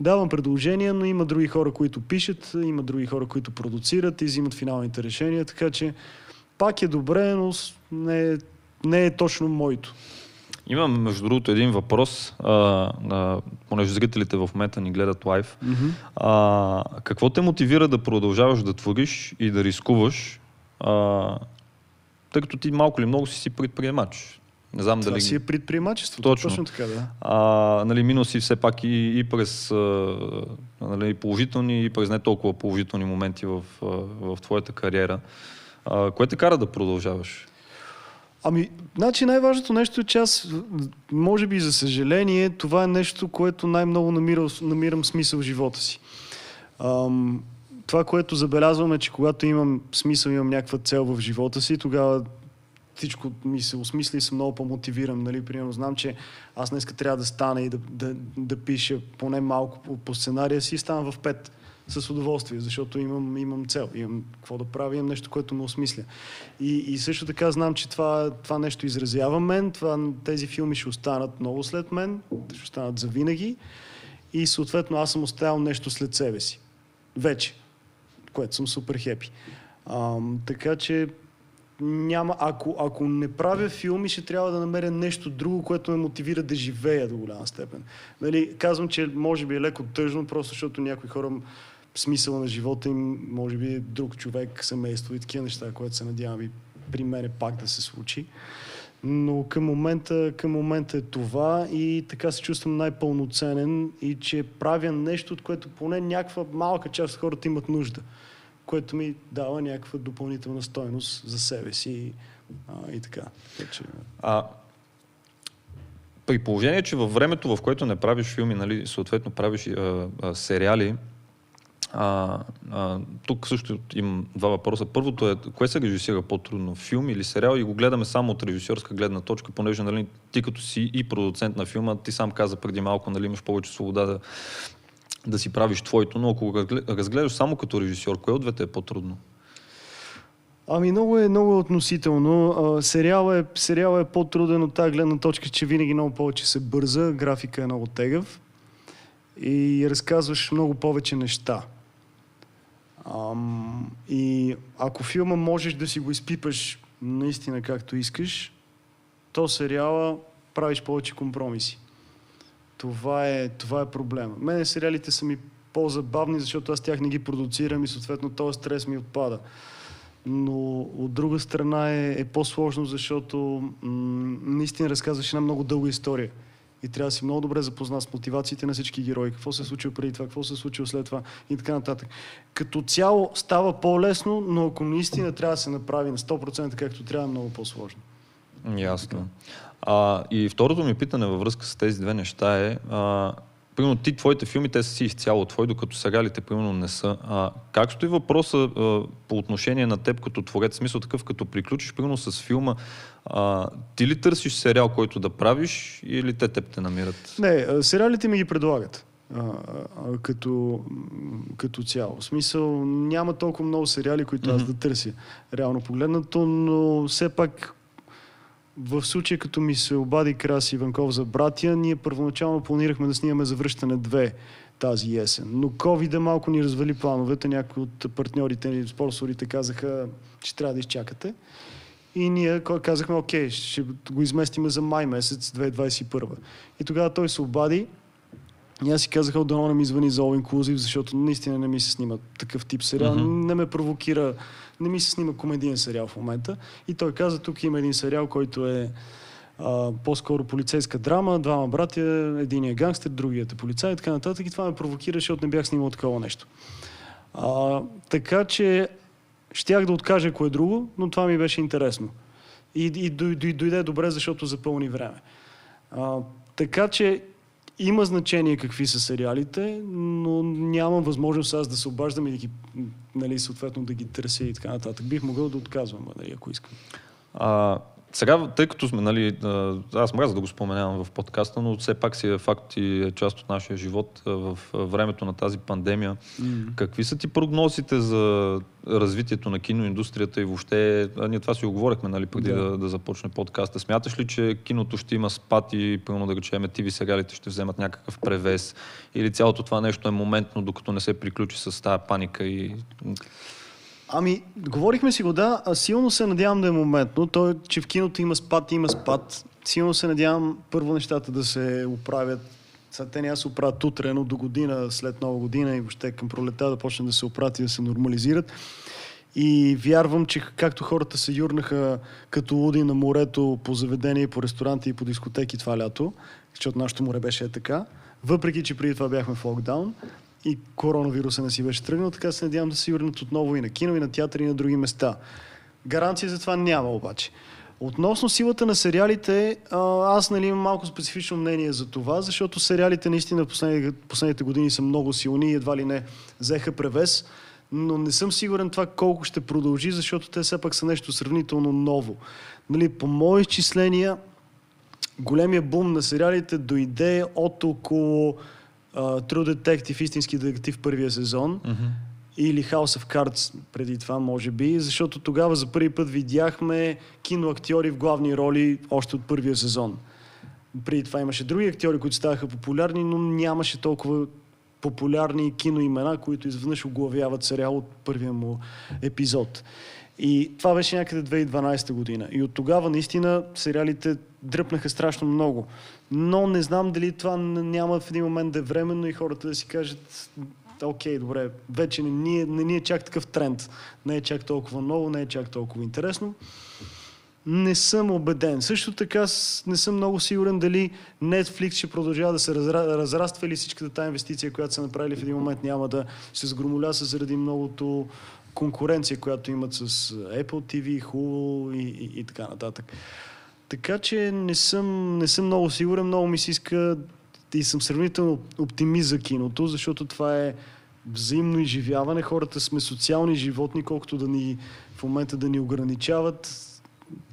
Давам предложения, но има други хора, които пишат, има други хора, които продуцират и взимат финалните решения, така че пак е добре, но не е, не е точно моето. Имам, между другото, един въпрос, а, а, понеже зрителите в момента ни гледат лайв. А, какво те мотивира да продължаваш да твориш и да рискуваш, а, тъй като ти малко или много си си предприемач? Не знам Това дали... си е предприемачество. Точно. Точно така, да. А, нали, минал си все пак и, и през а, нали, положителни и през не толкова положителни моменти в, в твоята кариера. А, кое те кара да продължаваш? Ами, значи най-важното нещо е, че аз, може би за съжаление, това е нещо, което най-много намира, намирам смисъл в живота си. Ам, това, което забелязвам е, че когато имам смисъл, имам някаква цел в живота си, тогава всичко ми се осмисля и съм много по-мотивиран. Нали? Примерно знам, че аз днес трябва да стана и да, да, да пиша поне малко по, по сценария си и ставам в пет с удоволствие, защото имам, имам цел, имам какво да правя, имам нещо, което ме осмисля. И, и също така знам, че това, това нещо изразява мен, това, тези филми ще останат много след мен, ще останат за винаги и съответно аз съм оставил нещо след себе си. Вече. Което съм супер хепи. Ам, така че няма, ако, ако не правя филми, ще трябва да намеря нещо друго, което ме мотивира да живея до голяма степен. Нали, казвам, че може би е леко тъжно, просто защото някои хора смисъла на живота им, може би е друг човек, семейство и такива неща, което се надявам и при мене пак да се случи. Но към момента, към момента е това и така се чувствам най-пълноценен и че правя нещо, от което поне някаква малка част от хората имат нужда. което ми дава някаква допълнителна стойност за себе си а, и така. така. А, при положение, че във времето, в което не правиш филми, нали, съответно правиш а, а, сериали, а, а, тук също имам два въпроса. Първото е, кое се режисира по-трудно, филм или сериал? И го гледаме само от режисьорска гледна точка, понеже нали, ти като си и продуцент на филма, ти сам каза преди малко, нали, имаш повече свобода да, да си правиш твоето, но ако разгледаш само като режисьор, кое от двете е по-трудно? Ами много е, много е относително. А, сериал, е, сериал е по-труден от тази гледна точка, че винаги много повече се бърза, графика е много тегъв и разказваш много повече неща. Ам, и ако филма можеш да си го изпипаш наистина както искаш, то сериала правиш повече компромиси. Това е, това е проблема. Мене сериалите са ми по-забавни, защото аз тях не ги продуцирам и съответно този стрес ми отпада. Но от друга страна е, е по-сложно, защото м- наистина разказваш една много дълга история. И трябва да си много добре запознат с мотивациите на всички герои, какво се е случило преди това, какво се е случило след това и така нататък. Като цяло става по-лесно, но ако наистина трябва да се направи на 100% както трябва, е много по-сложно. Ясно. А, и второто ми питане във връзка с тези две неща е, а, примерно ти, твоите филми, те са си изцяло твои, докато сериалите, примерно, не са. А, как стои въпроса а, по отношение на теб като творец? Смисъл такъв, като приключиш, примерно, с филма, а, ти ли търсиш сериал, който да правиш или те теб те намират? Не, сериалите ми ги предлагат. А, а, като, като цяло. В смисъл, няма толкова много сериали, които аз да търся, реално погледнато, но все пак в случая, като ми се обади Краси Иванков за братя, ние първоначално планирахме да снимаме завръщане 2 тази есен. Но COVID малко ни развали плановете. Някои от партньорите ни, спонсорите казаха, че трябва да изчакате. И ние казахме, окей, ще го изместиме за май месец 2021. И тогава той се обади. И аз си казах, отдано не ми звъни за All Inclusive, защото наистина не ми се снима такъв тип сериал. Mm-hmm. Не ме провокира не ми се снима комедиен сериал в момента. И той каза, тук има един сериал, който е а, по-скоро полицейска драма, двама братя, един е гангстер, другият е полицай и така нататък. И това ме провокира, защото не бях снимал такова нещо. А, така че щях да откажа кое друго, но това ми беше интересно. И, и дойде добре, защото запълни време. А, така че има значение какви са сериалите, но нямам възможност аз да се обаждам и да ги, нали, съответно да ги търся и така нататък. Бих могъл да отказвам, нали, ако искам. А, сега, тъй като сме, нали, аз мразя да го споменавам в подкаста, но все пак си е факт и е част от нашия живот в времето на тази пандемия. Mm. Какви са ти прогнозите за развитието на киноиндустрията и въобще, а ние това си оговорихме, нали, преди да. да, да започне подкаста. Смяташ ли, че киното ще има спад и, примерно да речем, ТВ сериалите ще вземат някакъв превес? Или цялото това нещо е моментно, докато не се приключи с тази паника и Ами, говорихме си го, да, а силно се надявам да е моментно. То, че в киното има спад, има спад. Силно се надявам първо нещата да се оправят. Сега те няма се оправят утре, но до година, след нова година и въобще към пролета да почнат да се оправят и да се нормализират. И вярвам, че както хората се юрнаха като луди на морето по заведения, по ресторанти и по дискотеки това лято, защото нашето море беше е така, въпреки, че преди това бяхме в локдаун, и коронавируса не си беше тръгнал, така се надявам да се юрнат отново и на кино, и на театър, и на други места. Гаранция за това няма обаче. Относно силата на сериалите, аз нали, имам малко специфично мнение за това, защото сериалите наистина в последните, последните години са много силни и едва ли не взеха превес, но не съм сигурен това колко ще продължи, защото те все пак са нещо сравнително ново. Нали, по мои изчисления, големия бум на сериалите дойде от около uh, True Detective, истински детектив първия сезон. Mm-hmm. Или House of Cards преди това, може би, защото тогава за първи път видяхме киноактьори в главни роли още от първия сезон. Преди това имаше други актьори, които ставаха популярни, но нямаше толкова популярни киноимена, които изведнъж оглавяват сериал от първия му епизод. И това беше някъде 2012 година. И от тогава наистина сериалите дръпнаха страшно много. Но не знам дали това няма в един момент да е временно и хората да си кажат окей, добре, вече не ни, е, не ни е чак такъв тренд. Не е чак толкова ново, не е чак толкова интересно. Не съм убеден. Също така не съм много сигурен дали Netflix ще продължава да се разраства или всичката тази инвестиция, която са направили в един момент няма да се сгромоляса заради многото конкуренция, която имат с Apple TV, Hulu и, и, и така нататък. Така че не съм, не съм много сигурен, много ми се иска и съм сравнително оптимист за киното, защото това е взаимно изживяване. Хората сме социални животни, колкото да ни в момента да ни ограничават.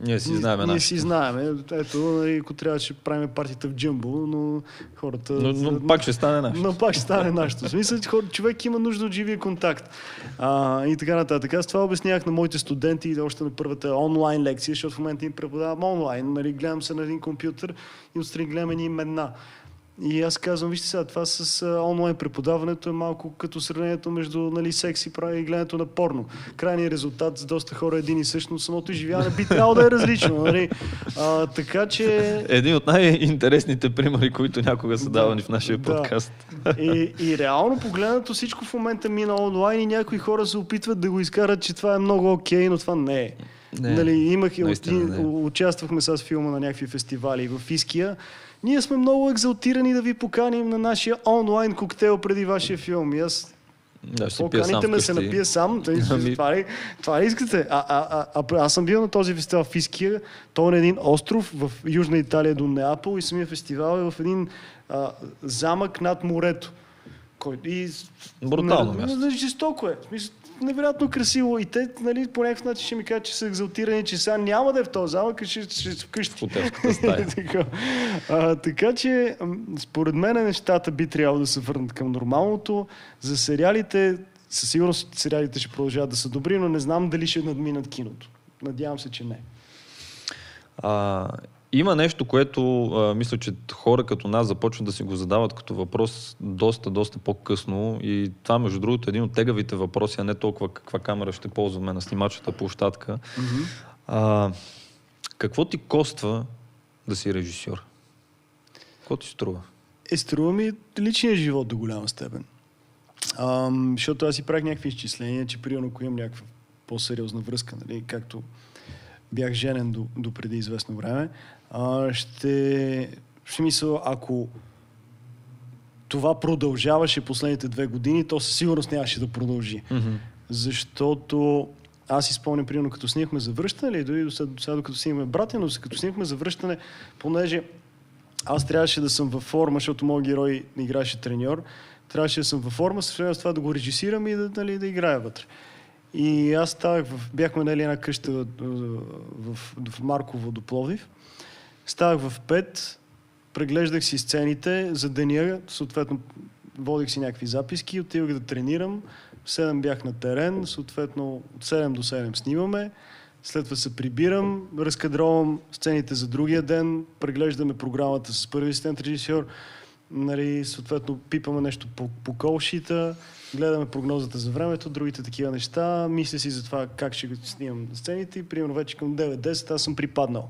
Ние си знаем Ние си знаем. Ето, нали, ако трябва, ще правим партията в джъмбо, но хората... Но, но пак ще стане нашето. Но пак ще стане нашето. Смисъл, че човек има нужда от живия контакт. А, и така нататък. Аз това обяснявах на моите студенти още на първата онлайн лекция, защото в момента им преподавам онлайн. Нали, гледам се на един компютър и отстрани гледам едни имена. И аз казвам, вижте сега, това с онлайн преподаването е малко като сравнението между нали, секс и прави и гледането на порно. Крайният резултат за доста хора е един и също, но самото изживяване би трябвало да е различно. Нали? А, така че... Един от най-интересните примери, които някога са Да, давани в нашия да. подкаст. И, и реално погледнато всичко в момента мина онлайн и някои хора се опитват да го изкарат, че това е много окей, но това не е. Не, нали, имах, наистина не е. участвахме с филма на някакви фестивали в Иския. Ние сме много екзалтирани да ви поканим на нашия онлайн коктейл преди вашия филм. И аз Да, ще Поканите ме се напия сам. Тъй, Ами- това, ли, това ли искате? А, а, а, а, аз съм бил на този фестивал в Иския. Той е на един остров в Южна Италия до Неапол и самия фестивал е в един а, замък над морето. Кой, и, Брутално място. Жестоко е. В смисъл, Невероятно красиво. И те, нали, по някакъв начин ще ми кажат, че са екзалтирани, че сега няма да е в този замък, а ще, ще, ще вкъщи. Така. А, така че, според мен нещата би трябвало да се върнат към нормалното. За сериалите, със сигурност сериалите ще продължават да са добри, но не знам дали ще надминат киното. Надявам се, че не. А, има нещо, което а, мисля, че хора като нас започват да си го задават като въпрос доста, доста по-късно и това, между другото, е един от тегавите въпроси, а не толкова каква камера ще ползваме на снимачата площадка. А, какво ти коства да си режисьор? Какво ти струва? Е, струва ми личния живот до голяма степен. Ам, защото аз си правих някакви изчисления, че примерно ако имам някаква по-сериозна връзка, нали, както бях женен до, до преди известно време, а, ще, в смисъл, ако това продължаваше последните две години, то със сигурност нямаше да продължи. Защото аз спомням, примерно, като снимахме за връщане, или дори до сега, до сега докато снимахме братя, но като снимахме за връщане, понеже аз трябваше да съм във форма, защото моят герой играеше треньор, трябваше да съм във форма, с това да го режисирам и да, нали, да играя вътре. И аз ставах, в, бяхме нали, една къща в, в, в Марково до Пловдив. Ставах в 5, преглеждах си сцените за деня, съответно водих си някакви записки, отивах да тренирам, в 7 бях на терен, съответно от 7 до 7 снимаме, след това се прибирам, разкадровам сцените за другия ден, преглеждаме програмата с първи асистент режисьор, нали, съответно пипаме нещо по, по колшита, гледаме прогнозата за времето, другите такива неща, мисля си за това как ще го снимам сцените и примерно вече към 9-10 аз съм припаднал.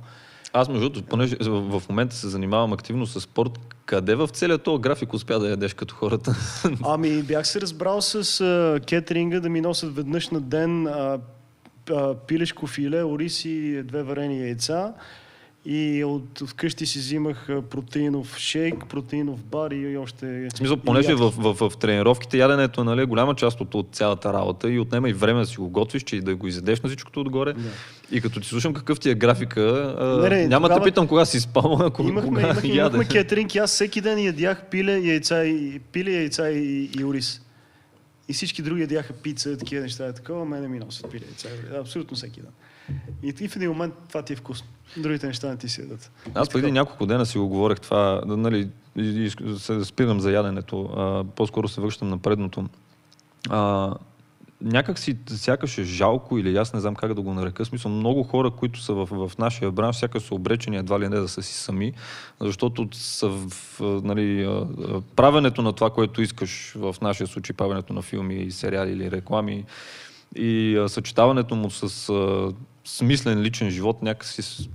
Аз, между другото, понеже в момента се занимавам активно с спорт, къде в целия този график успя да ядеш като хората? Ами бях се разбрал с а, кетеринга да ми носят веднъж на ден а, а, пилешко филе, ориз и две варени яйца. И от, вкъщи си взимах протеинов шейк, протеинов бар и, още... В смисъл, ядки. в, в, в, тренировките яденето е нали, голяма част от, от цялата работа и отнема и време да си го готвиш, че и да го изядеш на всичкото отгоре. Да. И като ти слушам какъв ти е графика, Не, не, няма тогава- те питам кога си спал, а кога, Имахме, кога имахме, яде. имахме кетеринг и аз всеки ден ядях пиле, яйца и, пиле, яйца и, и ориз. И всички други ядяха пица, такива неща, такова, мене ми носят пиле, яйца. Абсолютно всеки ден. И, и в един момент това ти е вкусно. Другите неща не ти си ядат. Аз преди няколко дена си го говорех това, нали, се спирам за яденето, а, по-скоро се връщам на предното. А, някак си сякаш е жалко или аз не знам как да го нарека. Смисъл, много хора, които са в, в нашия бранш, сякаш са обречени едва ли не да са си сами, защото са в, нали, правенето на това, което искаш, в нашия случай правенето на филми, сериали или реклами и а, съчетаването му с а, смислен личен живот някакси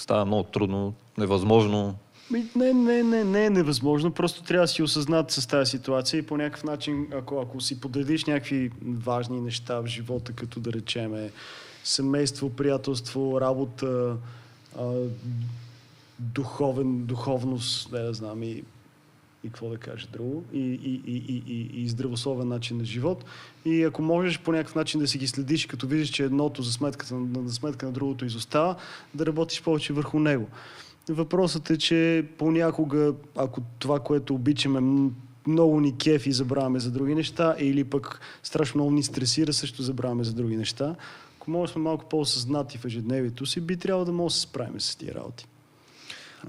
става много трудно, невъзможно. Не, не, не, не е невъзможно. Просто трябва да си осъзнат с тази ситуация и по някакъв начин, ако, ако си подредиш някакви важни неща в живота, като да речеме семейство, приятелство, работа, а, духовен, духовност, не да знам, и и какво да кажа друго, и, и, и, и, и, здравословен начин на живот. И ако можеш по някакъв начин да си ги следиш, като видиш, че едното за сметката, на, за сметка на другото изостава, да работиш повече върху него. Въпросът е, че понякога, ако това, което обичаме, много ни кеф и забравяме за други неща, или пък страшно много ни стресира, също забравяме за други неща. Ако може сме малко по-осъзнати в ежедневието си, би трябвало да може да се справим с тия работи.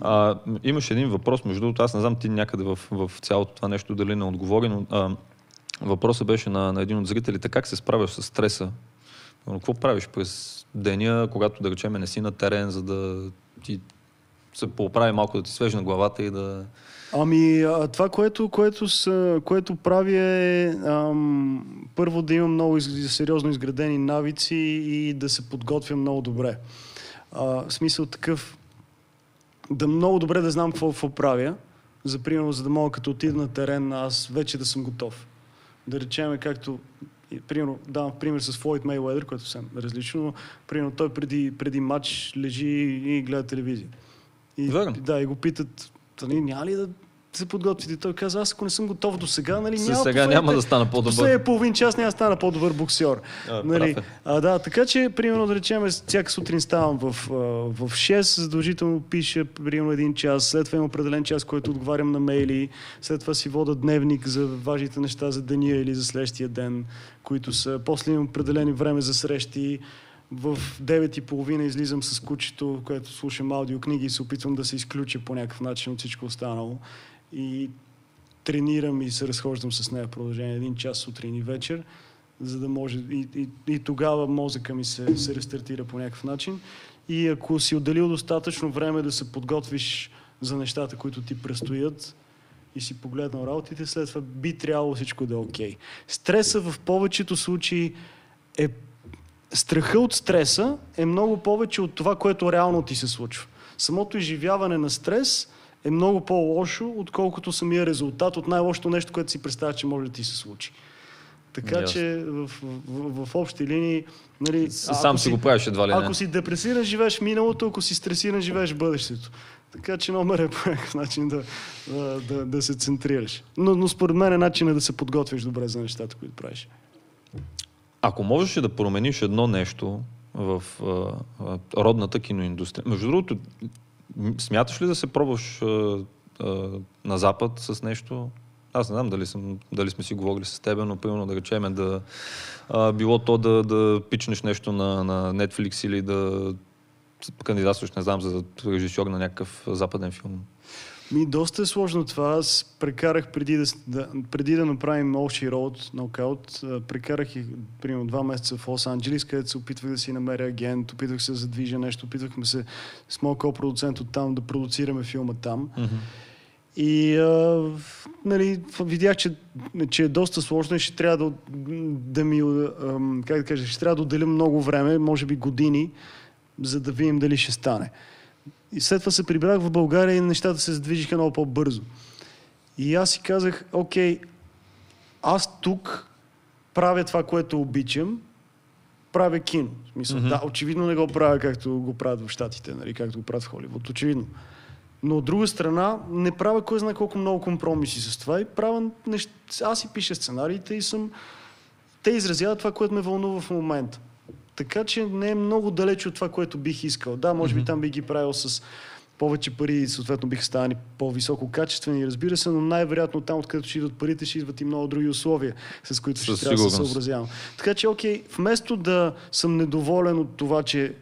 А, имаш един въпрос, между другото, аз не знам ти някъде в, в цялото това нещо дали не отговори, но а, въпросът беше на, на един от зрителите, как се справяш с стреса? Какво правиш през деня, когато да речеме не си на терен, за да ти се поправи малко, да ти свежи на главата и да... Ами, това, което, което, което прави е ам, първо да имам много из, сериозно изградени навици и да се подготвям много добре. А, в смисъл такъв, да много добре да знам какво, какво правя, за примерно, за да мога като отида на терен, аз вече да съм готов. Да речеме както примерно, давам пример с Флойд Мейуедър, което съм различно, но примерно той преди, преди матч лежи и гледа телевизия. И, Верно. да, и го питат, нали, няма ли да се подготвите? Той каза, аз ако не съм готов до сега, нали, няма сега няма да стана по-добър. Последния половин час няма да стана по-добър боксер. А, нали, е. а, да, така че, примерно, да речем, всяка сутрин ставам в, в 6, задължително пиша, примерно, един час, след това имам определен час, който отговарям на мейли, след това си вода дневник за важните неща за деня или за следващия ден, които са. После имам определени време за срещи. В 9.30 излизам с кучето, което слушам аудиокниги и се опитвам да се изключа по някакъв начин от всичко останало. И тренирам и се разхождам с нея в продължение един час сутрин и вечер, за да може и, и, и тогава мозъка ми се, се рестартира по някакъв начин. И ако си отделил достатъчно време да се подготвиш за нещата, които ти предстоят и си погледнал работите, след това би трябвало всичко да е окей. Стреса в повечето случаи е страха от стреса е много повече от това, което реално ти се случва. Самото изживяване на стрес е много по-лошо, отколкото самия резултат от най-лошото нещо, което си представя, че може да ти се случи. Така Ясно. че в, в, в, в общи линии... Нали, Сам си го правиш едва ли не. Ако си депресиран, живееш миналото, ако си стресиран, живееш бъдещето. Така че номер е по някакъв начин да, да, да, да се центрираш. Но, но според мен е начин да се подготвиш добре за нещата, които правиш. Ако можеш да промениш едно нещо в а, а, родната киноиндустрия, между другото, смяташ ли да се пробваш а, а, на Запад с нещо? Аз не знам дали, съм, дали сме си говорили с теб, но примерно да речеме да а, било то да, да пичнеш нещо на, на Netflix или да кандидатстваш, не знам, за режисьор на някакъв западен филм. Ми, доста е сложно това. Аз прекарах преди да, да, преди да направим Олши Road, а, прекарах и примерно два месеца в Лос-Анджелис, където се опитвах да си намеря агент, опитвах се да задвижа нещо, опитвахме се с моят ко-продуцент от там да продуцираме филма там. И а, нали, видях, че, че е доста сложно и ще трябва да, да ми, как да кажа, ще трябва да отделя много време, може би години, за да видим дали ще стане. И след това се прибрах в България и нещата се задвижиха много по-бързо. И аз си казах, окей, аз тук правя това, което обичам, правя кино. В смисъл, Мгм. да, очевидно не го правя както го правят в Штатите, нали, както го правят в Холивуд, очевидно. Но от друга страна, не правя кой знае колко много компромиси с това и правя неща. Аз си пиша сценариите и съм... Те изразяват това, което ме вълнува в момента. Така че не е много далеч от това, което бих искал. Да, може би там би ги правил с повече пари и съответно биха станали по-високо качествени, разбира се, но най-вероятно там, откъдето ще идват парите, ще идват и много други условия, с които ще Със трябва да се съобразявам. Така че, окей, вместо да съм недоволен от това, че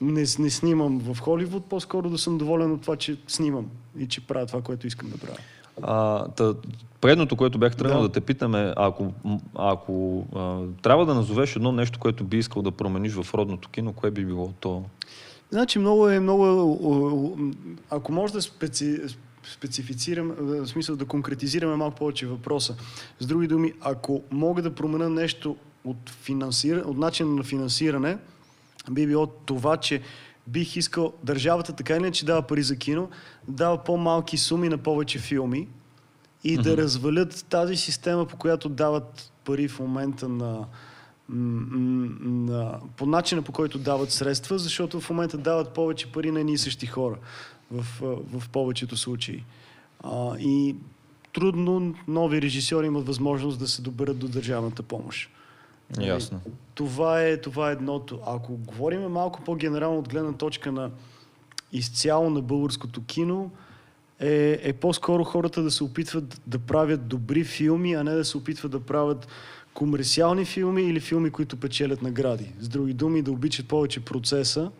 не, не снимам в Холивуд, по-скоро да съм доволен от това, че снимам и че правя това, което искам да правя. А, та, предното, което бях тръгнал да. Да. те питаме, ако, ако а, трябва да назовеш едно нещо, което би искал да промениш в родното кино, кое би било то? Значи много е, много е, ако може да специ, специфицирам, в смисъл да конкретизираме малко повече въпроса. С други думи, ако мога да променя нещо от, финансира, от начин на финансиране, би било това, че бих искал държавата така или иначе дава пари за кино, дава по-малки суми на повече филми и да развалят тази система, по която дават пари в момента на, на, по начина по който дават средства, защото в момента дават повече пари на едни и същи хора в, в повечето случаи. А, и трудно нови режисьори имат възможност да се доберат до държавната помощ. Ясно. Това е, това е едното. Ако говорим малко по-генерално от гледна точка на изцяло на българското кино, е, е по-скоро хората да се опитват да правят добри филми, а не да се опитват да правят комерциални филми или филми, които печелят награди. С други думи, да обичат повече процеса,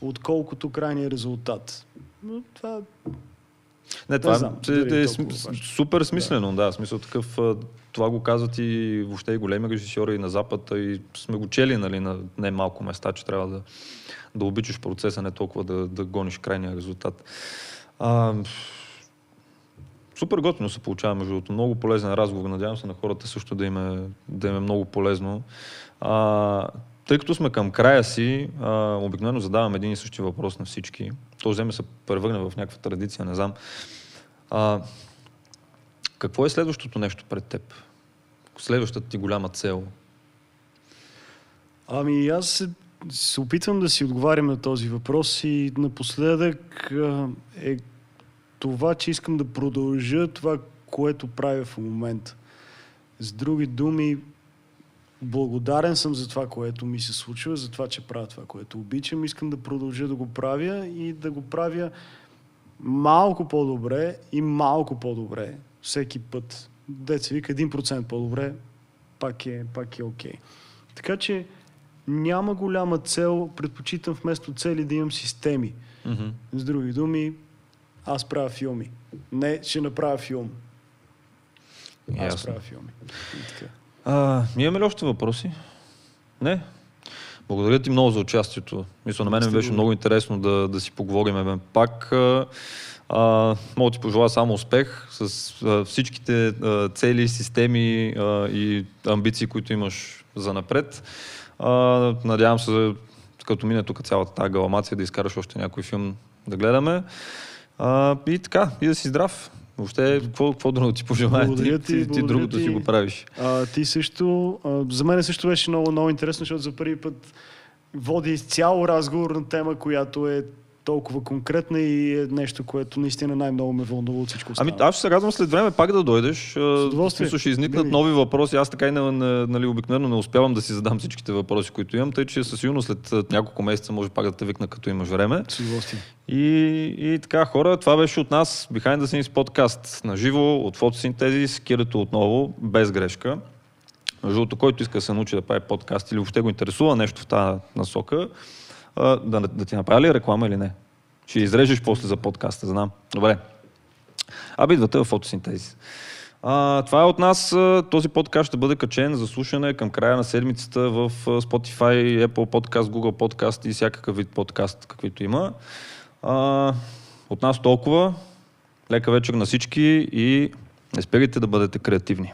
отколкото крайния резултат. Но това Не, това знам, е, е, е см- супер смислено, да. да. Смисъл такъв, това го казват и въобще и големи режисьори на Запад, и сме го чели нали, на не малко места, че трябва да, да обичаш процеса, не толкова да, да гониш крайния резултат. А, супер готино се получава, между другото. Много полезен разговор. Надявам се на хората също да им е, да им е много полезно. А, тъй като сме към края си, а, обикновено задавам един и същи въпрос на всички. То вземе се превърне в някаква традиция, не знам. А, какво е следващото нещо пред теб? Следващата ти голяма цел? Ами аз се, се опитвам да си отговарям на този въпрос и напоследък а, е това, че искам да продължа това, което правя в момента. С други думи, благодарен съм за това, което ми се случва, за това, че правя това, което обичам. Искам да продължа да го правя и да го правя малко по-добре и малко по-добре всеки път. Деца вика 1% по-добре, пак е, пак е окей. Така че няма голяма цел, предпочитам вместо цели да имам системи. Mm-hmm. С други думи, аз правя филми. Не, ще направя филм. Аз Ясно. правя филми. И така. А, имаме ли още въпроси? Не? Благодаря ти много за участието. Мисля, на мен ми беше много интересно да, да си поговорим пак. А, мога ти пожелая само успех с а, всичките а, цели, системи а, и амбиции, които имаш за напред. А, надявам се, като мине тук цялата тази галамация, да изкараш още някой филм да гледаме. А, и така, и да си здрав. Въобще, какво, какво друго ти пожелая? Благодаря ти, ти, ти, ти другото ти. си го правиш. А, ти също, а, за мен също беше много, много интересно, защото за първи път води цял разговор на тема, която е толкова конкретна и е нещо, което наистина най-много ме вълнува от всичко Ами останало. аз ще се радвам след време пак да дойдеш. С удоволствие. Смисъл, ще изникнат нови въпроси. Аз така и не, не, нали, обикновено не успявам да си задам всичките въпроси, които имам, тъй че със сигурност след а, няколко месеца може пак да те викна, като имаш време. С удоволствие. И, и така, хора, това беше от нас Behind the Scenes подкаст на живо от фотосинтезис, Кирито отново, без грешка. Между който иска да се научи да прави подкаст или въобще го интересува нещо в тази насока, да, да ти направя ли реклама или не? Ще изрежеш после за подкаста, знам. Добре. Абе, идвате в фотосинтезис. А, това е от нас. Този подкаст ще бъде качен за слушане към края на седмицата в Spotify, Apple Podcast, Google Podcast и всякакъв вид подкаст, каквито има. А, от нас толкова. Лека вечер на всички и не спирайте да бъдете креативни.